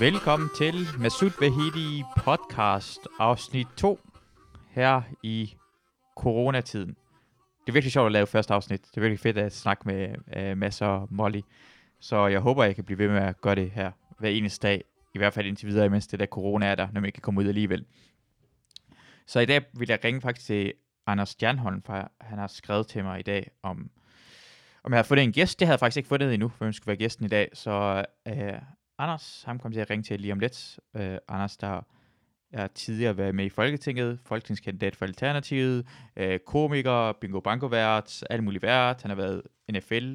Velkommen til Masud Vahidi podcast afsnit 2 her i coronatiden. Det er virkelig sjovt at lave første afsnit. Det er virkelig fedt at snakke med uh, Mads og Molly. Så jeg håber, jeg kan blive ved med at gøre det her hver eneste dag. I hvert fald indtil videre, mens det der corona er der, når man ikke kan komme ud alligevel. Så i dag vil jeg ringe faktisk til Anders Stjernholm, for han har skrevet til mig i dag om, om jeg har fundet en gæst. Det havde jeg faktisk ikke fundet endnu, hvem skulle være gæsten i dag. Så uh, Anders, ham kom til at ringe til lige om lidt. Uh, Anders, der er tidligere været med i Folketinget, folketingskandidat for Alternativet, uh, komiker, bingo banko vært, alt muligt vært. Han har været NFL,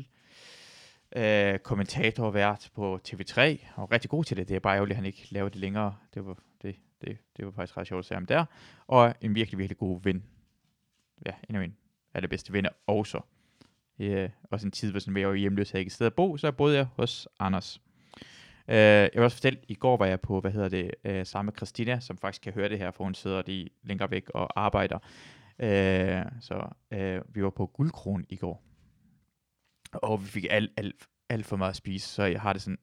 uh, øh, kommentator vært på TV3, og rigtig god til det. Det er bare ærgerligt, at han ikke laver det længere. Det var, det, det, det var faktisk ret sjovt at se ham der. Og en virkelig, virkelig god ven. Ja, en af mine allerbedste venner også. Ja, også en tid, hvor sådan, jeg var hjemløs, havde ikke et sted at bo, så boede jeg hos Anders. Uh, jeg vil også fortælle, i går var jeg på, hvad hedder det, øh, uh, sammen med Christina, som faktisk kan høre det her, for hun sidder lige længere væk og arbejder. Uh, så uh, vi var på Guldkron i går. Og vi fik alt, alt, alt for meget at spise, så jeg har det sådan,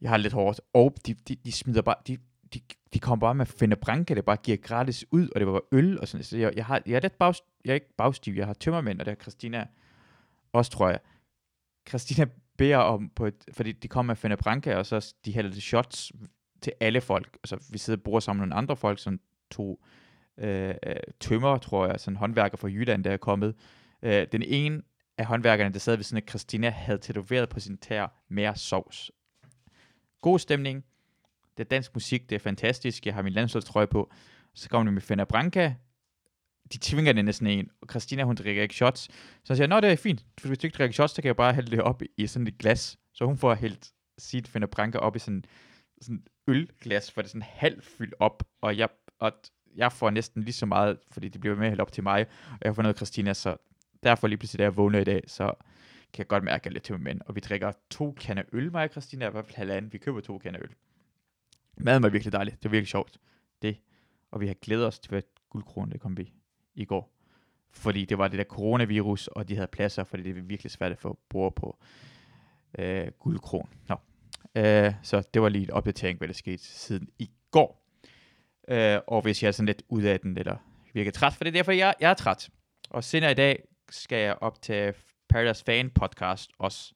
jeg har det lidt hårdt. Og de, de, de smider bare, de, de, de kommer bare med finde branke, det bare giver gratis ud, og det var øl og sådan. Så jeg, jeg, har, jeg er lidt bag, jeg er ikke bagstiv, jeg har tømmermænd, og det er Christina også, tror jeg. Christina beder om, på et, fordi de kommer med finde og så de hælder det shots til alle folk. Altså, vi sidder og bruger sammen med nogle andre folk, sådan to øh, øh, tømmer, tror jeg, sådan håndværker fra Jylland, der er kommet. Øh, den ene af håndværkerne, der sad ved sådan, at Christina havde tatoveret på sin tær mere sovs. God stemning. Det er dansk musik, det er fantastisk. Jeg har min landsholdstrøje på. Så kommer de med Fender Branca. De tvinger den næsten en. Og Christina, hun drikker ikke shots. Så jeg siger, nå, det er fint. For hvis du ikke drikker shots, så kan jeg bare hælde det op i sådan et glas. Så hun får hældt sit finder Branca op i sådan, sådan ølglas, for det er sådan halvt fyldt op. Og jeg, og jeg får næsten lige så meget, fordi det bliver med hældt op til mig. Og jeg får noget Christina, så derfor lige pludselig, da jeg vågner i dag, så kan jeg godt mærke, at jeg er lidt til mænd. Og vi drikker to kander øl, mig og Christina, i hvert fald halvanden. Vi køber to kander øl. Maden var virkelig dejlig. Det var virkelig sjovt. Det. Og vi har glædet os til, at guldkronen det kom vi i går. Fordi det var det der coronavirus, og de havde pladser, fordi det var virkelig svært at få bord på øh, guldkron. Nå. Øh, så det var lige et opdatering, hvad der skete siden i går. Øh, og hvis jeg er sådan lidt ud af den, eller virker træt, for det er derfor, jeg, jeg er træt. Og senere i dag skal jeg op til Paradise Fan podcast også.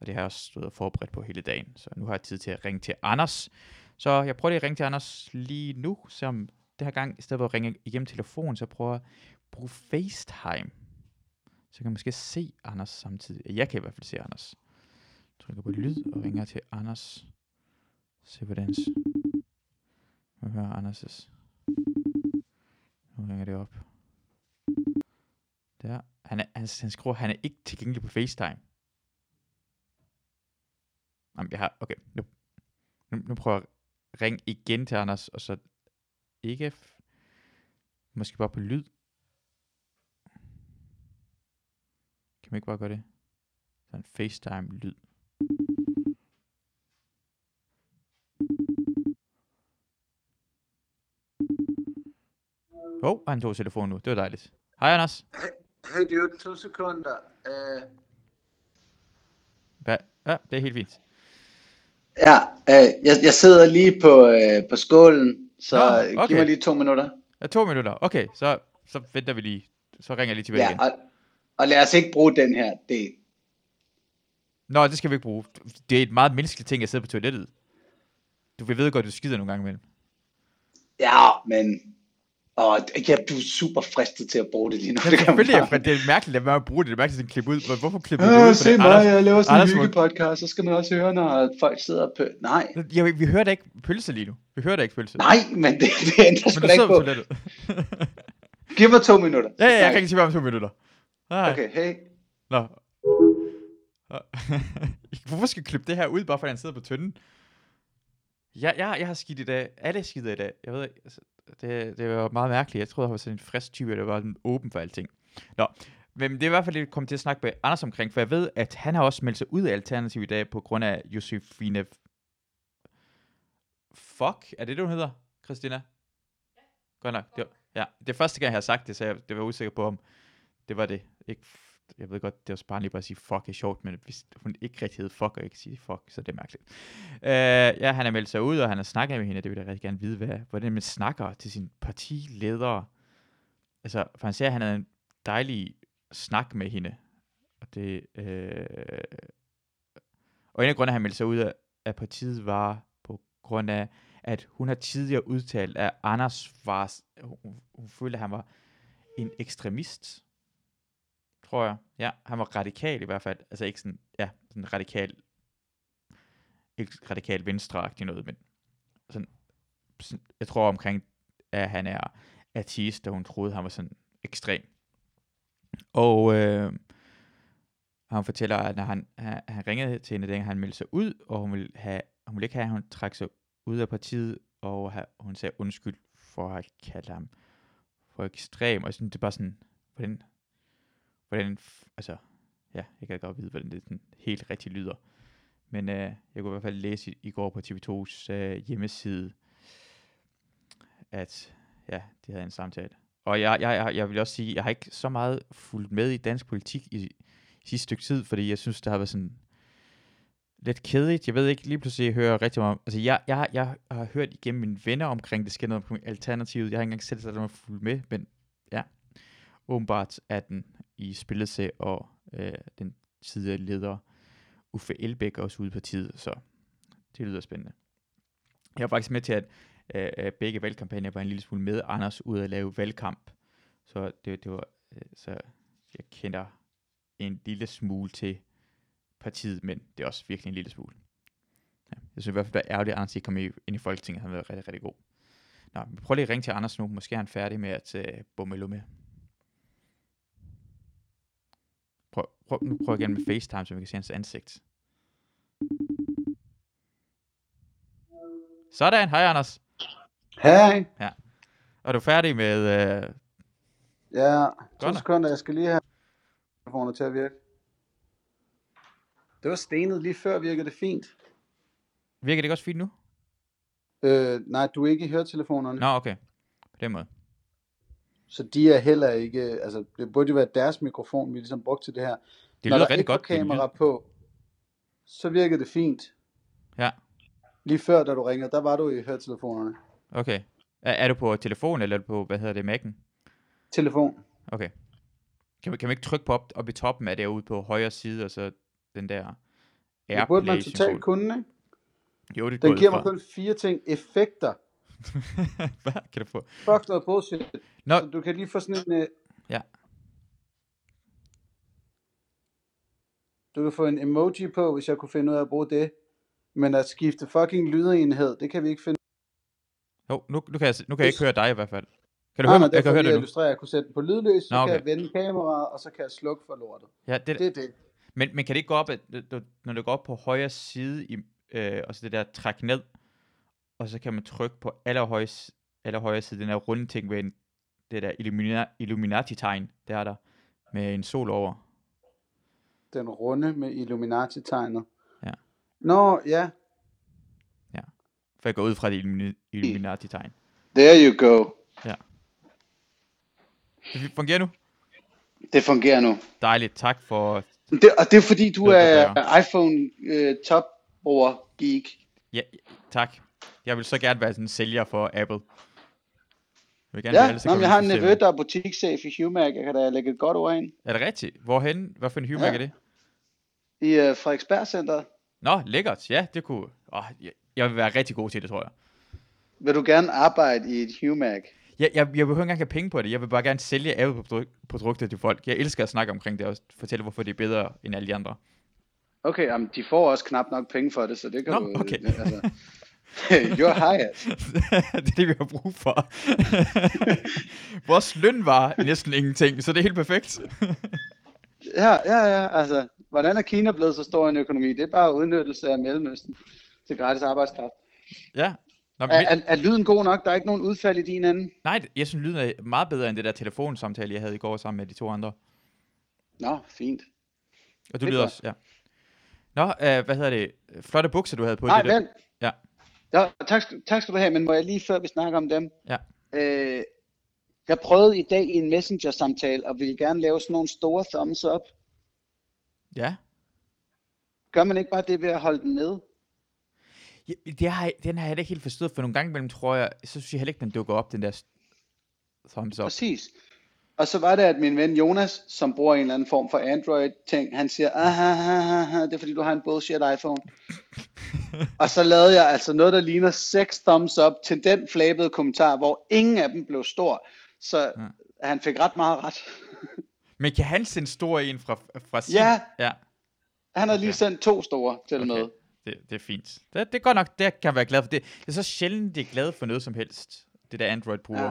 Og det har jeg også stået forberedt på hele dagen. Så nu har jeg tid til at ringe til Anders. Så jeg prøver lige at ringe til Anders lige nu, som det her gang, i stedet for at ringe igennem telefon, så prøver jeg at bruge FaceTime. Så kan kan måske se Anders samtidig. Jeg kan i hvert fald se Anders. Jeg trykker på lyd og ringer til Anders. Se hvordan Nu hører Anders' Nu ringer det op. Der. Han, er, han, han skriver, han er ikke tilgængelig på FaceTime. Jamen, jeg har, okay, nu, nu, nu prøver jeg at ringe igen til Anders, og så ikke, f- måske bare på lyd. Kan man ikke bare gøre det? Sådan FaceTime lyd. Åh, oh, han tog telefonen nu. Det var dejligt. Hej Anders. Hey dude, to sekunder. Uh, Hvad? Ja, det er helt fint. ja, uh, jeg, jeg sidder lige på, uh, på skålen, så Nå, okay. giv mig lige to minutter. Ja, to minutter. Okay, så, så venter vi lige. Så ringer jeg lige tilbage Ja, igen. og, og lad os ikke bruge den her del. Nå, det skal vi ikke bruge. Det er et meget menneskeligt ting at sidde på toilettet. Du ved godt, du skider nogle gange imellem. Ja, men... Og ja, du er super fristet til at bruge det lige nu. Ja, det kan selvfølgelig, man er, det er mærkeligt, at man bruger det. Det er mærkeligt at klippe ud. Hvor- Hvorfor klipper du det ud? Se det? mig, Anders, jeg laver sådan Anders en hyggepodcast, så skal man også høre, når folk sidder på... Nej, ja, vi, vi hører da ikke pølse lige nu. Vi hører da ikke pølse. nej, men det, det ændrer Men sgu da ikke på. Giv mig to minutter. ja, ja, jeg Nej. ringer tilbage om to minutter. Hej. Okay, hey. Nå. Hvorfor skal jeg klippe det her ud, bare fordi han sidder på tynden? Ja, jeg, jeg har skidt i dag. Alle skider i dag. Jeg ved ikke. altså, Det, det var meget mærkeligt. Jeg troede, jeg var sådan en frisk type, der var åben for alting. Nå, men det er i hvert fald det, vi kommer til at snakke med Anders omkring, for jeg ved, at han har også meldt sig ud af Alternativ i dag på grund af Josefine... Fuck, er det det, hun hedder, Christina? Ja. Godt nok. Det var, ja, det er første gang, jeg har sagt det, så jeg det var usikker på, om det var det. Ikke jeg ved godt, det er også bare lige bare at sige fuck er sjovt, men hvis hun ikke rigtig hed fuck, og ikke sige fuck, så det er mærkeligt. Øh, ja, han har meldt sig ud, og han har snakket med hende, det vil jeg rigtig gerne vide, hvad, hvordan man snakker til sin partileder. Altså, for han siger, at han havde en dejlig snak med hende, og det, øh, og en af grundene, at han meldte sig ud af, af partiet, var på grund af, at hun har tidligere udtalt, at Anders var, hun, hun følte, at han var en ekstremist, tror jeg. Ja, han var radikal i hvert fald. Altså ikke sådan, ja, sådan radikal, ikke radikal venstreagtig noget, men sådan, sådan, jeg tror omkring, at han er ateist, og hun troede, han var sådan ekstrem. Og øh, han fortæller, at når han, han, han ringede til hende, dengang han meldte sig ud, og hun ville, have, hun ville ikke have, at hun trak sig ud af partiet, og have, hun sagde undskyld for at kalde ham for ekstrem, og sådan, det er bare sådan, hvordan, hvordan, altså, ja, jeg kan godt vide, hvordan det sådan helt rigtigt lyder. Men øh, jeg kunne i hvert fald læse i, i går på TV2's øh, hjemmeside, at ja, de havde en samtale. Og jeg, jeg, jeg, jeg vil også sige, jeg har ikke så meget fulgt med i dansk politik i, i sidste stykke tid, fordi jeg synes, det har været sådan lidt kedeligt. Jeg ved ikke, lige pludselig jeg hører rigtig meget om, altså jeg, jeg, jeg har hørt igennem mine venner omkring, det sker noget omkring Alternativet. Jeg har ikke engang selv sat mig fuldt med, men ja, åbenbart er den i spillet og øh, den tidligere leder Uffe Elbæk også ude på partiet, så det lyder spændende. Jeg var faktisk med til, at øh, begge valgkampagner var en lille smule med Anders ud at lave valgkamp, så det, det var, øh, så jeg kender en lille smule til partiet, men det er også virkelig en lille smule. Ja, jeg synes i hvert fald, det er ærgerligt, at Anders ikke kom ind i Folketinget. Han har været rigtig, rigtig god. Nå, vi prøver lige at ringe til Anders nu. Måske er han færdig med at øh, bumme med. Prøv, prøv, nu prøver jeg igen med FaceTime, så vi kan se hans ansigt. Sådan, hej Anders. Hej. Ja. Er du færdig med... Uh... Ja, to sekunder. Jeg skal lige have telefoner til at virke. Det var stenet. Lige før virkede det fint. Virker det ikke også fint nu? Øh, nej, du er ikke i høretelefonerne. Nå, okay. På den måde. Så de er heller ikke... Altså, det burde jo være deres mikrofon, vi ligesom brugte til det her. Det Når lyder der rigtig godt. det kamera på, så virkede det fint. Ja, Lige før, da du ringede, der var du i høretelefonerne. okay. Er, er du på telefon, eller er du på, hvad hedder det, Mac'en? Telefon. Okay. Kan man, kan man ikke trykke på op, op i toppen af derude på højre side, og så den der Det burde man totalt kunne, ikke? Jo, det Den giver mig kun fire ting. Effekter. Hvad kan du få? Fuck noget bullshit. Nå, Så du kan lige få sådan en... øh, Ja. Du kan få en emoji på, hvis jeg kunne finde ud af at bruge det. Men at skifte fucking lydenhed, det kan vi ikke finde. jo, nu, nu, kan jeg, nu kan jeg ikke høre dig i hvert fald. Kan du Nej, høre nej? Jeg kan høre det det nu. illustrerer, at jeg kunne sætte den på lydløs, så Nå, kan okay. jeg vende kameraet, og så kan jeg slukke for lortet. Ja, det, Det er det. men, men kan det ikke gå op, at, når du går op på højre side, i, øh, og så det der træk ned, og så kan man trykke på allerhøjre, allerhøjre side, den der runde ting med en, det der Illumina, Illuminati-tegn, der er der, med en sol over. Den runde med Illuminati-tegnet. Ja. Nå, ja. For jeg går ud fra det Illumina- Illuminati-tegn. There you go. Det fungerer nu? Det fungerer nu. Dejligt, tak for... Det, og det er fordi, du Det er iPhone øh, top bruger geek. Ja, tak. Jeg vil så gerne være sådan en sælger for Apple. Jeg vil gerne Ja, være så nå, jeg har en nevø, der er butikschef i Humac. Jeg kan da lægge et godt ord ind. Er det rigtigt? Hvorhen? Hvad for en Humac Ja. er det? I øh, Frederiksberg Center. Nå, lækkert. Ja, det kunne... Åh, jeg, jeg vil være rigtig god til det, tror jeg. Vil du gerne arbejde i et Humac? Jeg, jeg, jeg behøver ikke engang have penge på det. Jeg vil bare gerne sælge Apple-produkter til folk. Jeg elsker at snakke omkring det og fortælle, hvorfor det er bedre end alle de andre. Okay, jamen, de får også knap nok penge for det, så det kan Nå, du... okay. Altså, you're hired. det er det, vi har brug for. Vores løn var næsten ingenting, så det er helt perfekt. Ja, ja, ja, altså, hvordan er Kina blevet så stor en økonomi? Det er bare udnyttelse af Mellemøsten til gratis arbejdskraft. ja. Nå, men, Er, er, er lyden god nok? Der er ikke nogen udfald i din ende? nej, jeg synes, lyden er meget bedre end det der telefonsamtale, jeg havde i går sammen med de to andre. Nå, fint. Og du er lyder også, ja. Nå, øh, hvad hedder det? Flotte bukser, du havde på. Nej, det vent. Ja. Ja, tak, tak skal du have, men må jeg lige før vi snakker om dem? Ja. Øh, Jeg prøvede i dag i en messenger-samtale, og ville gerne lave sådan nogle store thumbs up. Ja. Gør man ikke bare det ved at holde den nede? ja det har, den har jeg ikke helt forstået, for nogle gange imellem tror jeg, så synes jeg heller ikke, den dukker op, den der thumbs up. Præcis. Og så var det, at min ven Jonas, som bruger en eller anden form for Android-ting, han siger, aha, aha, aha, det er fordi, du har en bullshit iPhone. og så lavede jeg altså noget, der ligner 6 thumbs up til den flabede kommentar, hvor ingen af dem blev stor. Så Ja. han fik ret meget ret. Men kan han sende stor en fra, fra sin? Ja. ja. Han har lige Okay. sendt to store til okay. Med. Det, det er fint. Det, det er godt nok, det kan jeg være glad for. Det, det er så sjældent, det er glad for noget som helst, det der Android-bruger. Ja.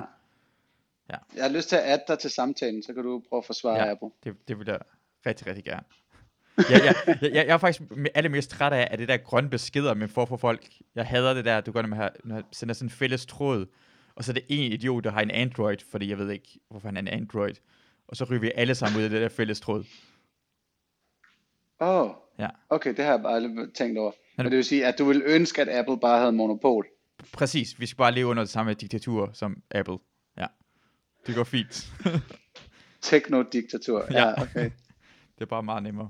Ja. Jeg har lyst til at adde dig til samtalen, så kan du prøve at forsvare Ja. Apple. Det, det vil jeg rigtig, rigtig gerne. jeg, jeg, jeg, jeg, er faktisk me- allermest træt af, af det der grønne beskeder, man får fra folk. Jeg hader det der, du gør, har, når man sender sådan en fælles tråd, og så er det en idiot, der har en Android, fordi jeg ved ikke, hvorfor han er en Android. Og så ryger vi alle sammen ud af det der fælles tråd. Åh, oh, Ja. okay, det har jeg bare tænkt over. Men- Men det vil sige, at du vil ønske, at Apple bare havde monopol. Præcis, vi skal bare leve under det samme diktatur som Apple. Det går fint. Tekno-diktatur. Ja, Ja. okay. det er bare meget nemmere.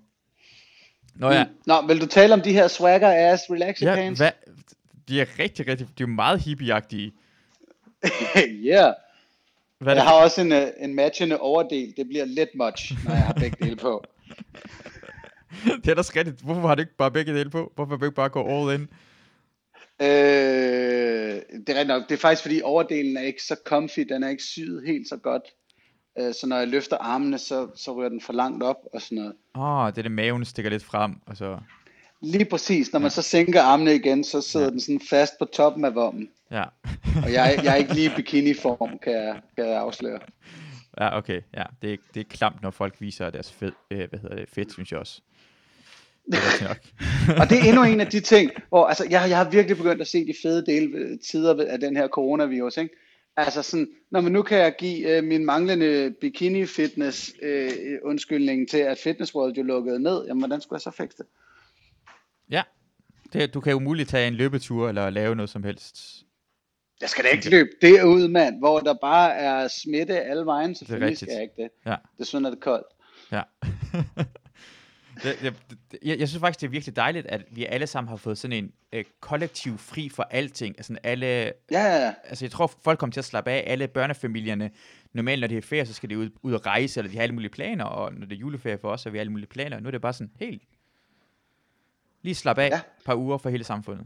Nå ja, Mm. Nå, vil du tale om de her swagger ass relaxer ja pants? hvad, de er rigtig, rigtig, de er meget hippieagtige. yeah. Hvad Jeg det? har også en, øh, en matchende overdel. Det bliver lidt much, når jeg har begge dele på. det er da rigtigt. Hvorfor har du ikke bare begge dele på? Hvorfor vil du ikke bare gå all in? Øh, det er nok. Det er faktisk fordi overdelen er ikke så comfy. Den er ikke syet helt så godt. Øh, så når jeg løfter armene, så, så rører den for langt op og sådan noget. Åh, oh, det er det, maven stikker lidt frem, og så... Lige præcis. Når man så sænker armene igen, så sidder Ja. den sådan fast på toppen af vommen. Ja. Og jeg, jeg er ikke lige i bikini-form, kan jeg, kan jeg afsløre. ja, okay. Ja, det er, det er klamt, når folk viser deres fed, øh, hvad hedder det, fedt, synes jeg også. Det er rigtigt nok. Og det er endnu en af de ting, hvor altså, jeg, jeg har virkelig begyndt at se de fede dele, ved- tider af den her coronavirus. Ikke? Altså sådan, når man nu kan jeg give øh, min manglende bikini fitness øh, undskyldning til, at Fitness World jo lukkede ned, jamen hvordan skulle jeg så fikse det? ja. Det, du kan jo muligt tage en løbetur, eller lave noget som helst. Jeg skal da ikke løbe derud, mand, hvor der bare er smitte alle vejen, selvfølgelig rigtigt. skal jeg ikke det. Ja. Det er sådan, at det er koldt. Ja. det, det, jeg, jeg synes faktisk, det er virkelig dejligt, at vi alle sammen har fået sådan en øh, kollektiv fri for alting. Altså alle, Ja, ja, ja. altså jeg tror, folk kommer til at slappe af. Alle børnefamilierne, normalt når det er ferie, så skal de ud, ud og rejse, eller de har alle mulige planer, og når det er juleferie for os, så har vi alle mulige planer. Nu er det bare sådan helt, lige slappe af ja. et par uger for hele samfundet.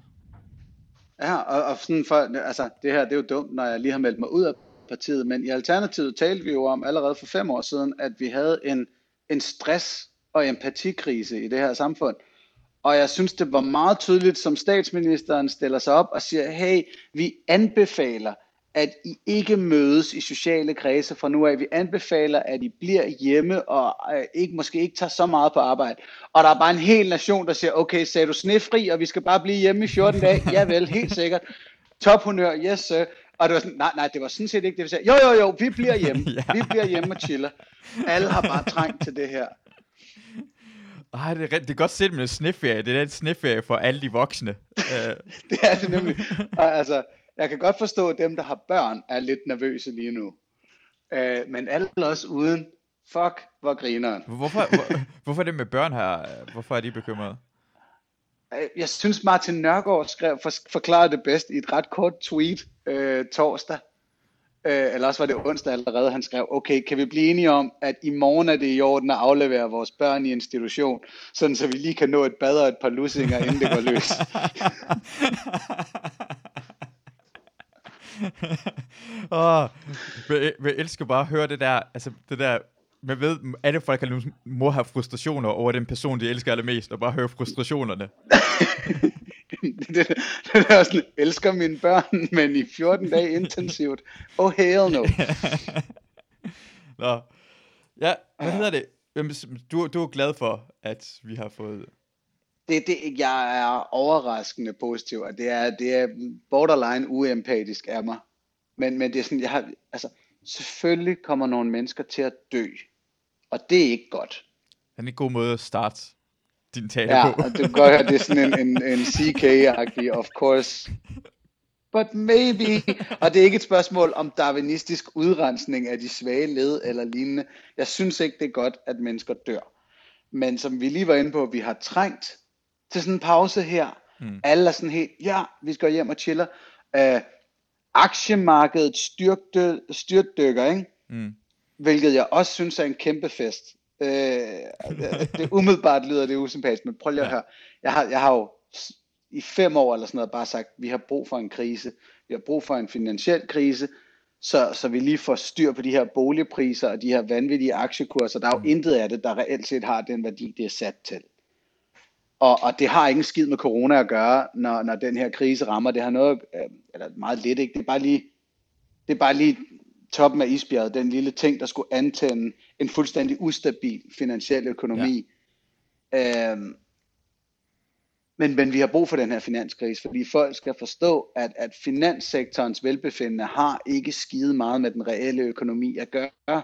Ja, og, og sådan for, altså, det her det er jo dumt, når jeg lige har meldt mig ud af partiet, men i Alternativet talte vi jo om allerede for fem år siden, at vi havde en, en stress- og empatikrise i det her samfund. Og jeg synes, det var meget tydeligt, som statsministeren stiller sig op og siger, hey, vi anbefaler, at I ikke mødes i sociale kredse fra nu af. Vi anbefaler, at I bliver hjemme og øh, ikke, måske ikke tager så meget på arbejde. Og der er bare en hel nation, der siger, okay, sagde du snefri, og vi skal bare blive hjemme i 14 dage? Ja vel, helt sikkert. Top honør, yes sir. Og det var sådan, nej, nej, det var sådan set ikke det, vi sagde. Jo, jo, jo, vi bliver hjemme. Vi bliver hjemme og chiller. Alle har bare trængt til det her. Ej, det er, det er godt set med en sneferie. Det er den sneferie for alle de voksne. uh, Det er det nemlig. Og altså, jeg kan godt forstå, at dem, der har børn, er lidt nervøse lige nu. Øh, men alle os uden, fuck, hvor grineren. hvorfor, hvor, hvorfor er det med børn her? Hvorfor er de bekymrede? Øh, Jeg synes, Martin Nørgaard skrev, for, forklarede det bedst i et ret kort tweet øh, torsdag. Øh, eller også var det onsdag allerede, han skrev, okay, kan vi blive enige om, at i morgen er det i orden at aflevere vores børn i institution, sådan så vi lige kan nå et bad og et par lussinger, inden det går løs. Åh, men, jeg- jeg elsker bare at høre det der, altså det der, man ved, alle folk har nu- må have frustrationer over den person, de elsker allermest, og bare høre frustrationerne. det, det er sådan, elsker mine børn, men i 14 dage intensivt. Oh hell no. Nå. Ja, hvad hedder det? Du, du er glad for, at vi har fået... Det, det, jeg er overraskende positiv, og det er, det er borderline uempatisk af mig. Men, men det er sådan, jeg har, altså, selvfølgelig kommer nogle mennesker til at dø, og det er ikke godt. Det er en god måde at starte din tale Ja, på. og du kan godt høre, det er sådan en, en, en CK-agtig, of course. but maybe. Og det er ikke et spørgsmål om darwinistisk udrensning af de svage led eller lignende. Jeg synes ikke, det er godt, at mennesker dør. Men som vi lige var inde på, vi har trængt til sådan en pause her. Mm. Alle er sådan helt, ja, vi skal hjem og chiller. Uh, aktiemarkedet styrte, styrtdykker, ikke? Mm. Hvilket jeg også synes er en kæmpe fest. Uh, det umiddelbart lyder det usympatisk, men prøv lige at høre. Jeg har, jeg har jo i fem år eller sådan noget bare sagt, vi har brug for en krise. Vi har brug for en finansiel krise, så, så vi lige får styr på de her boligpriser og de her vanvittige aktiekurser. Der er jo mm. intet af det, der reelt set har den værdi, det er sat til. Og, og det har ingen skid med corona at gøre, når, når den her krise rammer. Det har noget, øh, eller meget lidt, ikke? Det er bare lige, det er bare lige toppen af isbjerget, den lille ting, der skulle antænde en fuldstændig ustabil finansiel økonomi. Ja. Øhm, men, men vi har brug for den her finanskrise, fordi folk skal forstå, at, at finanssektorens velbefindende har ikke skide meget med den reelle økonomi at gøre.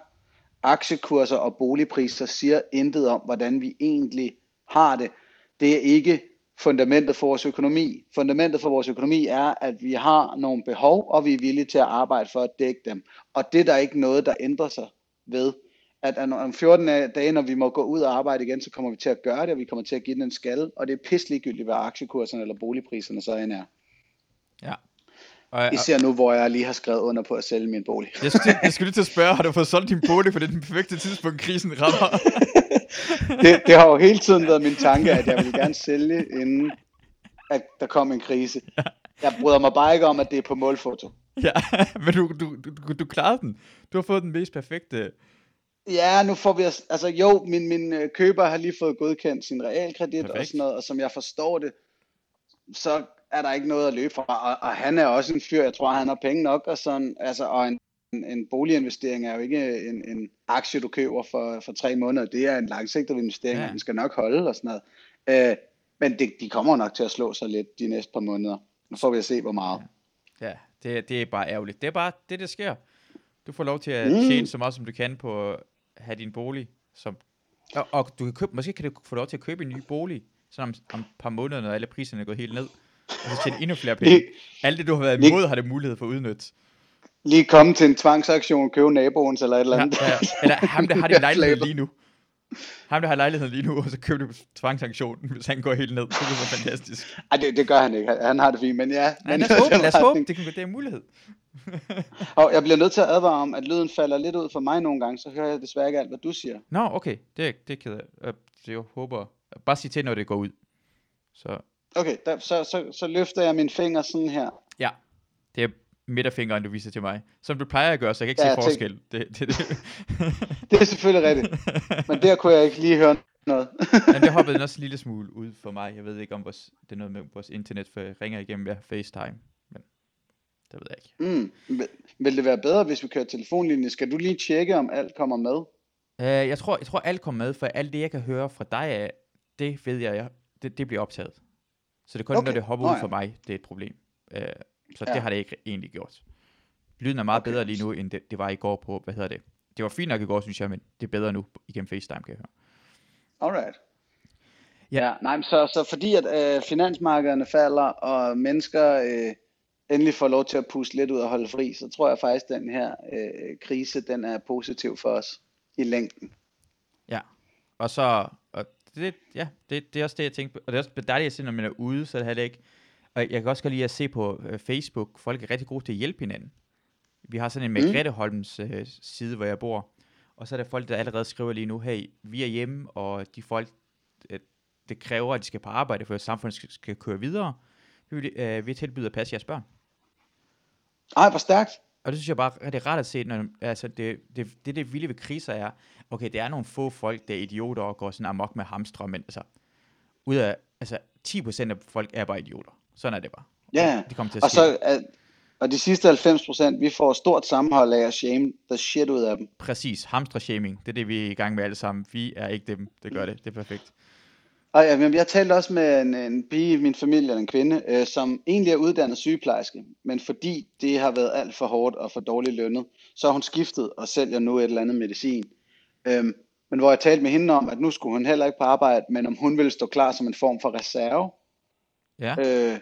Aktiekurser og boligpriser siger intet om, hvordan vi egentlig har det. Det er ikke fundamentet for vores økonomi. Fundamentet for vores økonomi er, at vi har nogle behov, og vi er villige til at arbejde for at dække dem. Og det er der ikke noget, der ændrer sig ved at om 14 dage, når vi må gå ud og arbejde igen, så kommer vi til at gøre det, og vi kommer til at give den en skal, og det er pisseliggyldigt, hvad aktiekurserne eller boligpriserne så end er. Ja. Og, og, Især nu, hvor jeg lige har skrevet under på at sælge min bolig. Jeg skulle, jeg skulle lige til at spørge, har du fået solgt din bolig, for det er den perfekte tidspunkt, krisen rammer? det, det har jo hele tiden været min tanke, at jeg vil gerne sælge, inden at der kom en krise. Jeg bryder mig bare ikke om, at det er på målfoto. Ja, men du, du, du, du klarede den. Du har fået den mest perfekte Ja, nu får vi, altså jo, min, min øh, køber har lige fået godkendt sin realkredit Perfekt. og sådan noget, og som jeg forstår det, så er der ikke noget at løbe fra, og, og han er også en fyr, jeg tror, han har penge nok, og sådan, altså, og en, en boliginvestering er jo ikke en, en aktie, du køber for, for tre måneder, det er en langsigtet investering, ja. den skal nok holde og sådan noget. Øh, men det, de kommer nok til at slå sig lidt de næste par måneder. Nu får vi at se, hvor meget. Ja, ja det, det er bare ærgerligt. Det er bare det, der sker. Du får lov til at mm. tjene så meget, som du kan på have din bolig, som, og, og du kan købe, måske kan du få lov til at købe en ny bolig, så om, om et par måneder, når alle priserne går helt ned, og så tjene endnu flere penge. Alt det, du har været imod, har det mulighed for at udnytte. Lige komme til en tvangsaktion, købe naboens eller et eller andet. Ja, ja. Eller ham, der har din lejlighed lige nu. Ham, der har lejligheden lige nu, og så køber du tvangsaktionen, hvis han går helt ned. Det er fantastisk. Ej, det, det gør han ikke. Han har det fint, men ja. Men lad os håbe, lad os håbe. Det, kan, det er en mulighed. og jeg bliver nødt til at advare om, at lyden falder lidt ud for mig nogle gange, så hører jeg desværre ikke alt, hvad du siger. Nå, okay. Det, det er ked af. Jeg håber... Bare sig til, når det går ud. Så. Okay, der, så, så, så løfter jeg min finger sådan her. Ja, det er midterfingeren, du viser til mig. Som du plejer at gøre, så jeg kan ikke ja, se forskel. Det, det, det. det er selvfølgelig rigtigt. Men der kunne jeg ikke lige høre noget. Men det hoppede også en lille smule ud for mig. Jeg ved ikke, om vores, det er noget med vores internet for ringer igennem via FaceTime. Men det ved jeg ikke. Mm. Vil, vil det være bedre, hvis vi kører telefonlinje? Skal du lige tjekke, om alt kommer med? Uh, jeg, tror, jeg tror, alt kommer med, for alt det, jeg kan høre fra dig, det ved jeg, det, det bliver optaget. Så det er kun, okay. når det hopper ud for mig, det er et problem. Uh, så ja. det har det ikke egentlig gjort. Lyden er meget okay. bedre lige nu, end det, det var i går på, hvad hedder det? Det var fint nok i går, synes jeg, men det er bedre nu igennem FaceTime, kan jeg høre. Alright. Ja, ja nej, så, så fordi at øh, finansmarkederne falder, og mennesker øh, endelig får lov til at puste lidt ud og holde fri, så tror jeg faktisk, at den her øh, krise, den er positiv for os i længden. Ja, og så, og det, ja, det, det er også det, jeg tænkte og det er også dejligt at se, når man er ude, så det ikke, og jeg kan også godt lide at se på øh, Facebook, folk er rigtig gode til at hjælpe hinanden. Vi har sådan en Margrethe mm. Holms øh, side, hvor jeg bor, og så er der folk, der allerede skriver lige nu, hey, vi er hjemme, og de folk, øh, det kræver, at de skal på arbejde, for at samfundet skal, skal køre videre. Vi øh, vi tilbyder at passe jeres børn. Ej, hvor stærkt. Og det synes jeg bare det er ret at se, når, altså det, det, det, det vilde ved kriser er, okay, det er nogle få folk, der er idioter og går sådan amok med hamstre, men altså, ud af, altså 10% af folk er bare idioter. Sådan er det bare. Ja, de kommer til at og, så, og de sidste 90%, vi får stort sammenhold af at shame the shit ud af dem. Præcis, hamstre shaming, det er det, vi er i gang med alle sammen. Vi er ikke dem, det gør det, det er perfekt. Og ja, jeg talte også med en, en pige i min familie, en kvinde, øh, som egentlig er uddannet sygeplejerske, men fordi det har været alt for hårdt og for dårligt lønnet, så har hun skiftet og sælger nu et eller andet medicin. Øhm, men hvor jeg talte med hende om, at nu skulle hun heller ikke på arbejde, men om hun ville stå klar som en form for reserve. Ja. Øh,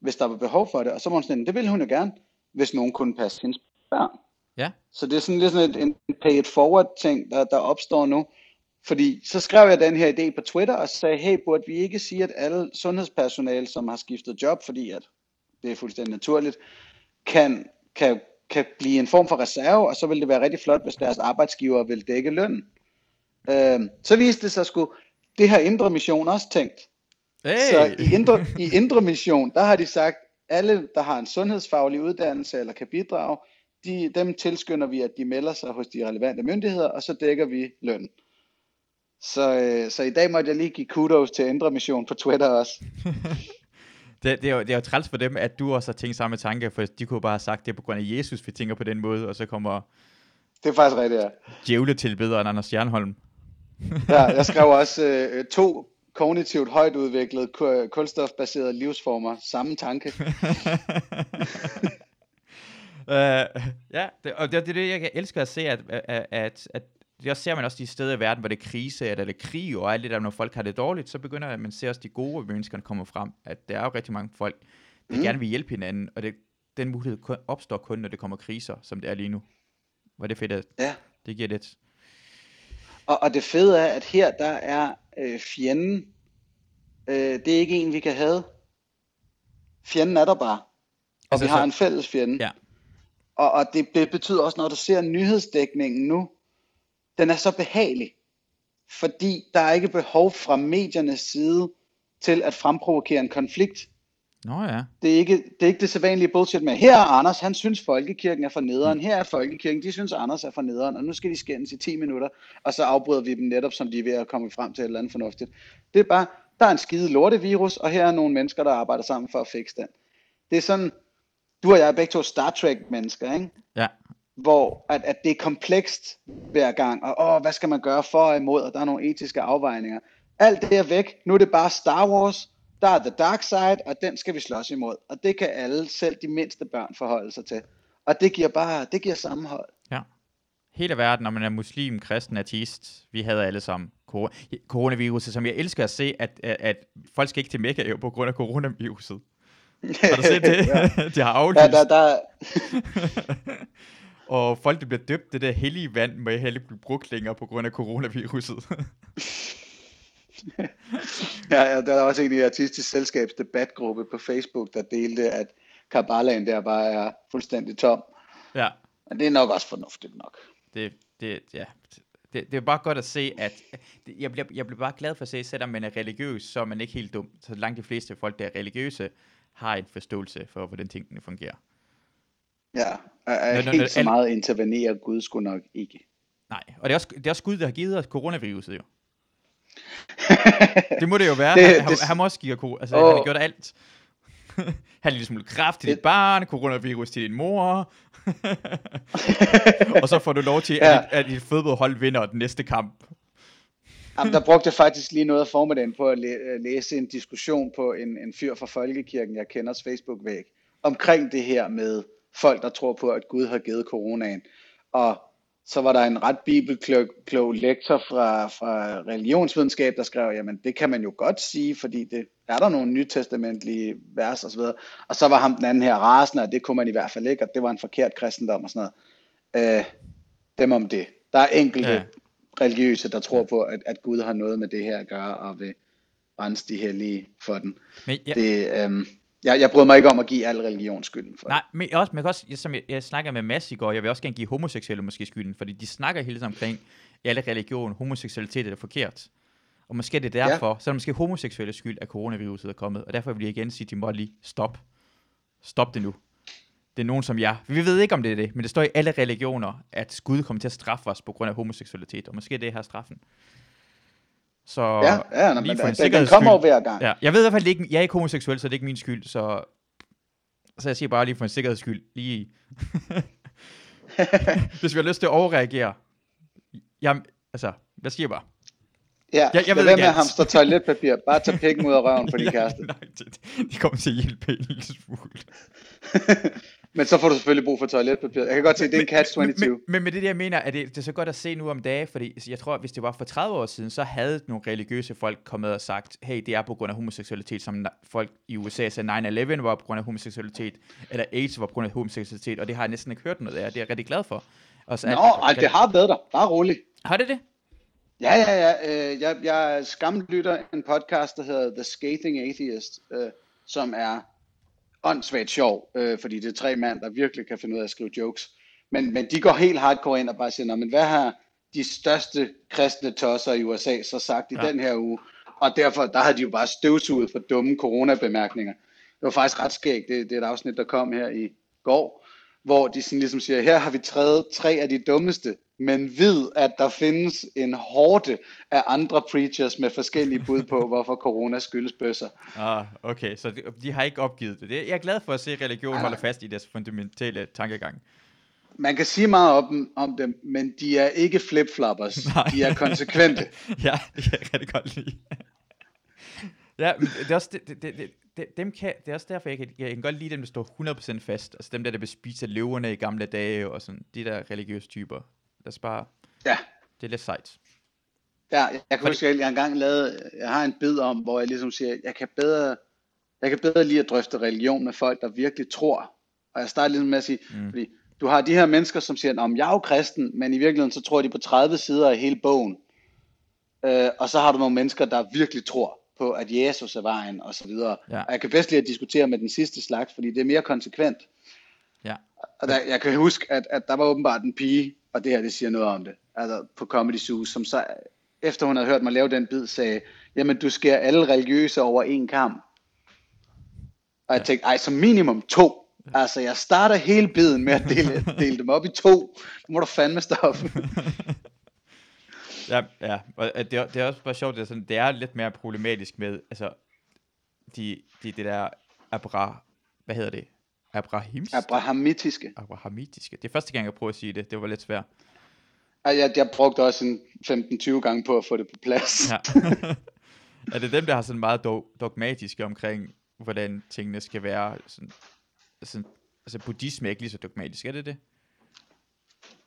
hvis der var behov for det. Og så var hun sådan, det ville hun jo gerne, hvis nogen kunne passe hendes børn. Ja. Så det er sådan lidt sådan en, en pay it forward ting, der, der opstår nu. Fordi så skrev jeg den her idé på Twitter og sagde, hey, burde vi ikke sige, at alle sundhedspersonale, som har skiftet job, fordi at det er fuldstændig naturligt, kan, kan, kan blive en form for reserve, og så vil det være rigtig flot, hvis deres arbejdsgiver vil dække løn. Øh, så viste det sig sgu, det har Indre Mission også tænkt. Hey. Så i Indre, i Indre Mission, der har de sagt, alle, der har en sundhedsfaglig uddannelse eller kan bidrage, de, dem tilskynder vi, at de melder sig hos de relevante myndigheder, og så dækker vi løn. Så, øh, så i dag måtte jeg lige give kudos til Indre Mission på Twitter også. det, det, er jo, det er jo træls for dem, at du også har tænkt samme tanke, for de kunne bare have sagt, det er på grund af Jesus, vi tænker på den måde, og så kommer Det er faktisk rigtigt, ja. djævletilbederen Anders Stjernholm. ja jeg skrev også øh, to kognitivt højt udviklede ku- kulstofbaserede livsformer. Samme tanke. Uh, ja, det, og det, det er det, jeg elsker at se, at, at, at, at også ser man også de steder i verden, hvor det er krise, eller det er krig, og alt det der, når folk har det dårligt, så begynder at man ser også de gode mennesker, der kommer frem, at der er jo rigtig mange folk, der mm. gerne vil hjælpe hinanden, og det, den mulighed kun, opstår kun, når det kommer kriser, som det er lige nu. Hvor det er fedt, at Ja. det giver lidt. Og, og det fede er, at her der er øh, fjenden. Øh, det er ikke en, vi kan have. Fjenden er der bare. Og altså, vi har så- en fælles fjende. Ja. Og, og det, det betyder også, når du ser nyhedsdækningen nu, den er så behagelig. Fordi der er ikke behov fra mediernes side til at fremprovokere en konflikt. Nå ja. Det er ikke det, er ikke det sædvanlige bullshit med, her er Anders, han synes folkekirken er for nederen, her er folkekirken, de synes Anders er for nederen, og nu skal de skændes i 10 minutter, og så afbryder vi dem netop, som de er ved at komme frem til et eller andet fornuftigt. Det er bare, der er en skide lortevirus, og her er nogle mennesker, der arbejder sammen for at fikse den. Det er sådan, du og jeg er begge to Star Trek mennesker, ikke? Ja. Hvor at, at det er komplekst hver gang, og åh, hvad skal man gøre for og imod, og der er nogle etiske afvejninger. Alt det er væk, nu er det bare Star Wars, der er The Dark Side, og den skal vi slås imod. Og det kan alle, selv de mindste børn, forholde sig til. Og det giver bare, det giver sammenhold. Ja. Hele verden, når man er muslim, kristen, ateist, vi havde alle sammen coronaviruset, som jeg elsker at se, at, at, at folk skal ikke til Mekka på grund af coronaviruset. Har du set det? ja. de har aflyst. Der, der, der, og folk, der bliver døbt, det der hellige vand, blive brugt længere på grund af coronaviruset. ja, ja, der er også en i Artistisk Selskabs debatgruppe på Facebook, der delte, at Kabbalaen der bare er fuldstændig tom. ja, Men det er nok også fornuftigt nok. det, det, ja. Det, det er bare godt at se, at jeg bliver, jeg bliver bare glad for at se, selvom man er religiøs, så er man ikke helt dum. Så langt de fleste folk, der er religiøse, har en forståelse for, hvordan tingene fungerer. Ja, og er Nå, nå, helt så meget intervenerer Gud skulle nok ikke. Nej, og det er også, det er også Gud, der har givet os coronaviruset jo. Det må det jo være. Det- han, han, det- han må også give kor- altså, oh. han har gjort alt. han har lille smule kraft til dit Det- barn, coronavirus til din mor. og så får du lov til, Ja. at, dit, at dit fodboldhold vinder den næste kamp. Jamen, der brugte jeg faktisk lige noget af formiddagen på at læ- øh, læse en diskussion på en, en fyr fra Folkekirken, jeg kenders Facebook-væg, omkring det her med folk, der tror på, at Gud har givet coronaen. Og så var der en ret bibelklog klog lektor fra, fra religionsvidenskab, der skrev, jamen det kan man jo godt sige, fordi det er der nogle nytestamentlige vers osv. Og så var ham den anden her rasende, og det kunne man i hvert fald ikke, og det var en forkert kristendom og sådan noget. Øh, dem om det. Der er enkelte Ja. religiøse, der tror på, at, at Gud har noget med det her at gøre, og vil rense de hellige for den. Men jeg, Det, øhm, jeg, jeg bryder mig ikke om at give al religion skylden for nej, men også, men jeg kan også, som jeg, jeg snakker med Mads i går, jeg vil også gerne give homoseksuelle måske skylden, fordi de snakker hele tiden omkring, i alle religion, homoseksualitet er forkert. Og måske er det derfor, ja. så er det måske homoseksuelle skyld, at coronaviruset er kommet. Og derfor vil jeg igen sige, at de må lige stop. Stop det nu. Det er nogen som jeg. Vi ved ikke, om det er det, men det står i alle religioner, at Gud kommer til at straffe os på grund af homoseksualitet. Og måske er det her straffen. Så Ja, ja nå, lige for en den, den kommer skyld. hver gang. Ja, jeg ved i hvert fald ikke, jeg er ikke homoseksuel, så det er ikke min skyld, så, så jeg siger bare lige for en sikkerheds skyld, lige, hvis vi har lyst til at overreagere, jeg, altså, jeg siger bare, Ja, Jeg- jeg ved ved med at hamstre toiletpapir. Bare tag pikken ud af røven på din Ja, kæreste. nej, det, det kommer til at hjælpe en lille smule. Men så får du selvfølgelig brug for toiletpapir. Jeg kan godt se, at det er en catch-22. Men, men, men med det, jeg mener, er det, det er så godt at se nu om dagen, fordi jeg tror, at hvis det var for 30 år siden, så havde nogle religiøse folk kommet og sagt, hey, det er på grund af homoseksualitet, som folk i USA sagde, 9-11 var på grund af homoseksualitet, eller AIDS var på grund af homoseksualitet, og det har jeg næsten ikke hørt noget af, det er jeg rigtig glad for. Og så, Nå, at, ej, det har været der. Bare roligt. Har det det? Ja, ja, ja. Øh, jeg, jeg skamlytter en podcast, der hedder The Scathing Atheist, øh, som er åndssvagt sjov, øh, fordi det er tre mænd, der virkelig kan finde ud af at skrive jokes. Men, men de går helt hardcore ind og bare siger, men hvad har de største kristne tosser i USA så sagt i ja. den her uge? Og derfor, der havde de jo bare støvsuget for dumme coronabemærkninger. Det var faktisk ret skægt. Det, det er et afsnit, der kom her i går, hvor de sådan ligesom siger, her har vi træet tre af de dummeste, men vid, at der findes en hårde af andre preachers med forskellige bud på, hvorfor corona skyldes bøsser. Ah, okay, så de, de har ikke opgivet det. Jeg er glad for at se, at religion ah. holder fast i deres fundamentale tankegang. Man kan sige meget om, om dem, men de er ikke flipfloppers. De er konsekvente. ja, det kan jeg rigtig godt lide. ja, det er også, det, det, det, det, dem kan, det er også derfor, jeg kan, jeg kan godt lide dem, der står 100% fast. Altså dem der, der bespiser løverne i gamle dage, og sådan, de der religiøse typer. Lad os bare... Ja. Det er lidt sejt. Ja, jeg, jeg kan huske, at jeg engang lavet, jeg har en bid om, hvor jeg ligesom siger, jeg kan bedre, jeg kan bedre lide at drøfte religion med folk, der virkelig tror. Og jeg starter ligesom med at sige, mm. fordi du har de her mennesker, som siger, om jeg er jo kristen, men i virkeligheden så tror de på 30 sider af hele bogen. Øh, og så har du nogle mennesker, der virkelig tror på, at Jesus er vejen, og så videre. Ja. Og jeg kan bedst lide at diskutere med den sidste slags, fordi det er mere konsekvent. Ja. Og der, jeg kan huske, at, at der var åbenbart en pige, og det her, det siger noget om det, altså på Comedy Zoo, som så, efter hun havde hørt mig lave den bid, sagde, jamen du skærer alle religiøse over en kamp. Og jeg tænkte, ej, som minimum to. Altså, jeg starter hele biden med at dele, dele dem op i to. Nu må du fandme stoppe. ja, ja, og det er, det er også bare sjovt, det er, sådan, det er lidt mere problematisk med, altså, de, de, det der abra, hvad hedder det? Abrahimske? Abrahamitiske. Abrahamitiske. Det er første gang, jeg prøver at sige det. Det var lidt svært. Ja, jeg, jeg brugte også en 15-20 gange på at få det på plads. Ja. er det dem, der har sådan meget dog, dogmatiske omkring, hvordan tingene skal være? Sådan, sådan, altså buddhisme er ikke lige så dogmatisk, er det det?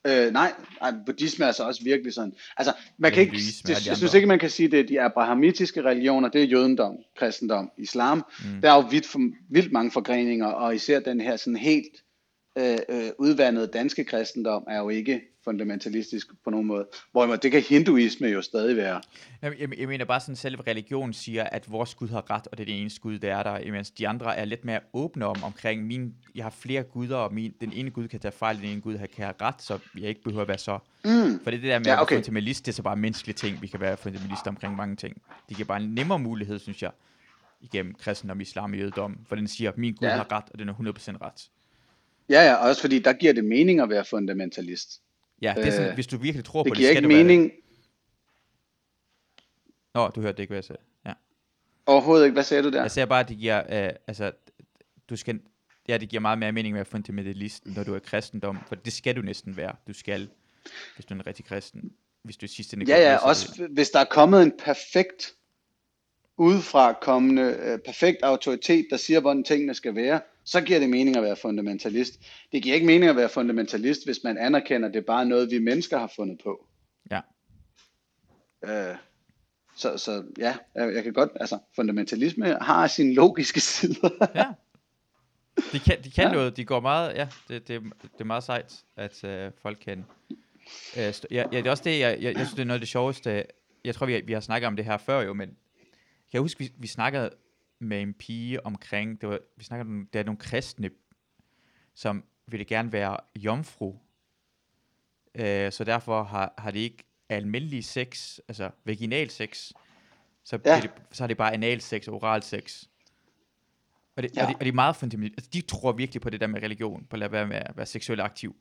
Øh, nej, nej, buddhisme er altså også virkelig sådan. Altså, man kan ikke, det, jeg synes ikke, man kan sige, det er de abrahamitiske religioner, det er jødendom, kristendom, islam. Mm. Der er jo vidt, for, vildt mange forgreninger, og især den her sådan helt øh, øh, udvandede danske kristendom er jo ikke fundamentalistisk på nogen måde. Hvorimod det kan hinduisme jo stadig være. Jeg, jeg, jeg mener bare sådan, selv religion siger, at vores Gud har ret, og det er det eneste Gud, der er der, imens de andre er lidt mere åbne om, omkring, min, jeg har flere guder, og min, den ene Gud kan tage fejl, den ene Gud kan have ret, så jeg ikke behøver at være så. Mm. For det er det der med ja, okay. at være fundamentalist, det er så bare menneskelige ting, vi kan være fundamentalister omkring mange ting. Det giver bare en nemmere mulighed, synes jeg, igennem kristendom, islam og jødedom, for den siger, at min Gud ja. har ret, og den er 100% ret. Ja, ja, også fordi der giver det mening at være fundamentalist. Ja, det er sådan, øh, hvis du virkelig tror det på det, skal ikke mening. Nå, du hørte det ikke, hvad jeg sagde. Ja. Overhovedet ikke. Hvad sagde du der? Jeg sagde bare, at det giver, øh, altså, du skal, ja, det giver meget mere mening at være fundamentalist, når du er kristendom, for det skal du næsten være. Du skal, hvis du er en rigtig kristen. Hvis du er sidste Ja, ja, også det. hvis der er kommet en perfekt udefra kommende øh, perfekt autoritet, der siger, hvordan tingene skal være, så giver det mening at være fundamentalist. Det giver ikke mening at være fundamentalist, hvis man anerkender, at det er bare noget, vi mennesker har fundet på. Ja. Øh, så, så ja, jeg, jeg kan godt, altså fundamentalisme har sine logiske sider. ja. De kan, de kan ja. noget, de går meget, ja, det, det, det er meget sejt, at øh, folk kan. Øh, ja, ja, det er også det, jeg, jeg, jeg synes, det er noget af det sjoveste. Jeg tror, vi, vi har snakket om det her før jo, men jeg huske, vi, vi snakkede med en pige omkring, det var, vi snakkede om, der er nogle kristne, som ville gerne være jomfru, øh, så derfor har, har de ikke almindelig sex, altså vaginal sex, så, ja. det, så har de bare anal sex, oral sex. Og det, ja. og, det, og det er meget fundamentalt. Altså, de tror virkelig på det der med religion, på at lade være med at være seksuelt aktiv.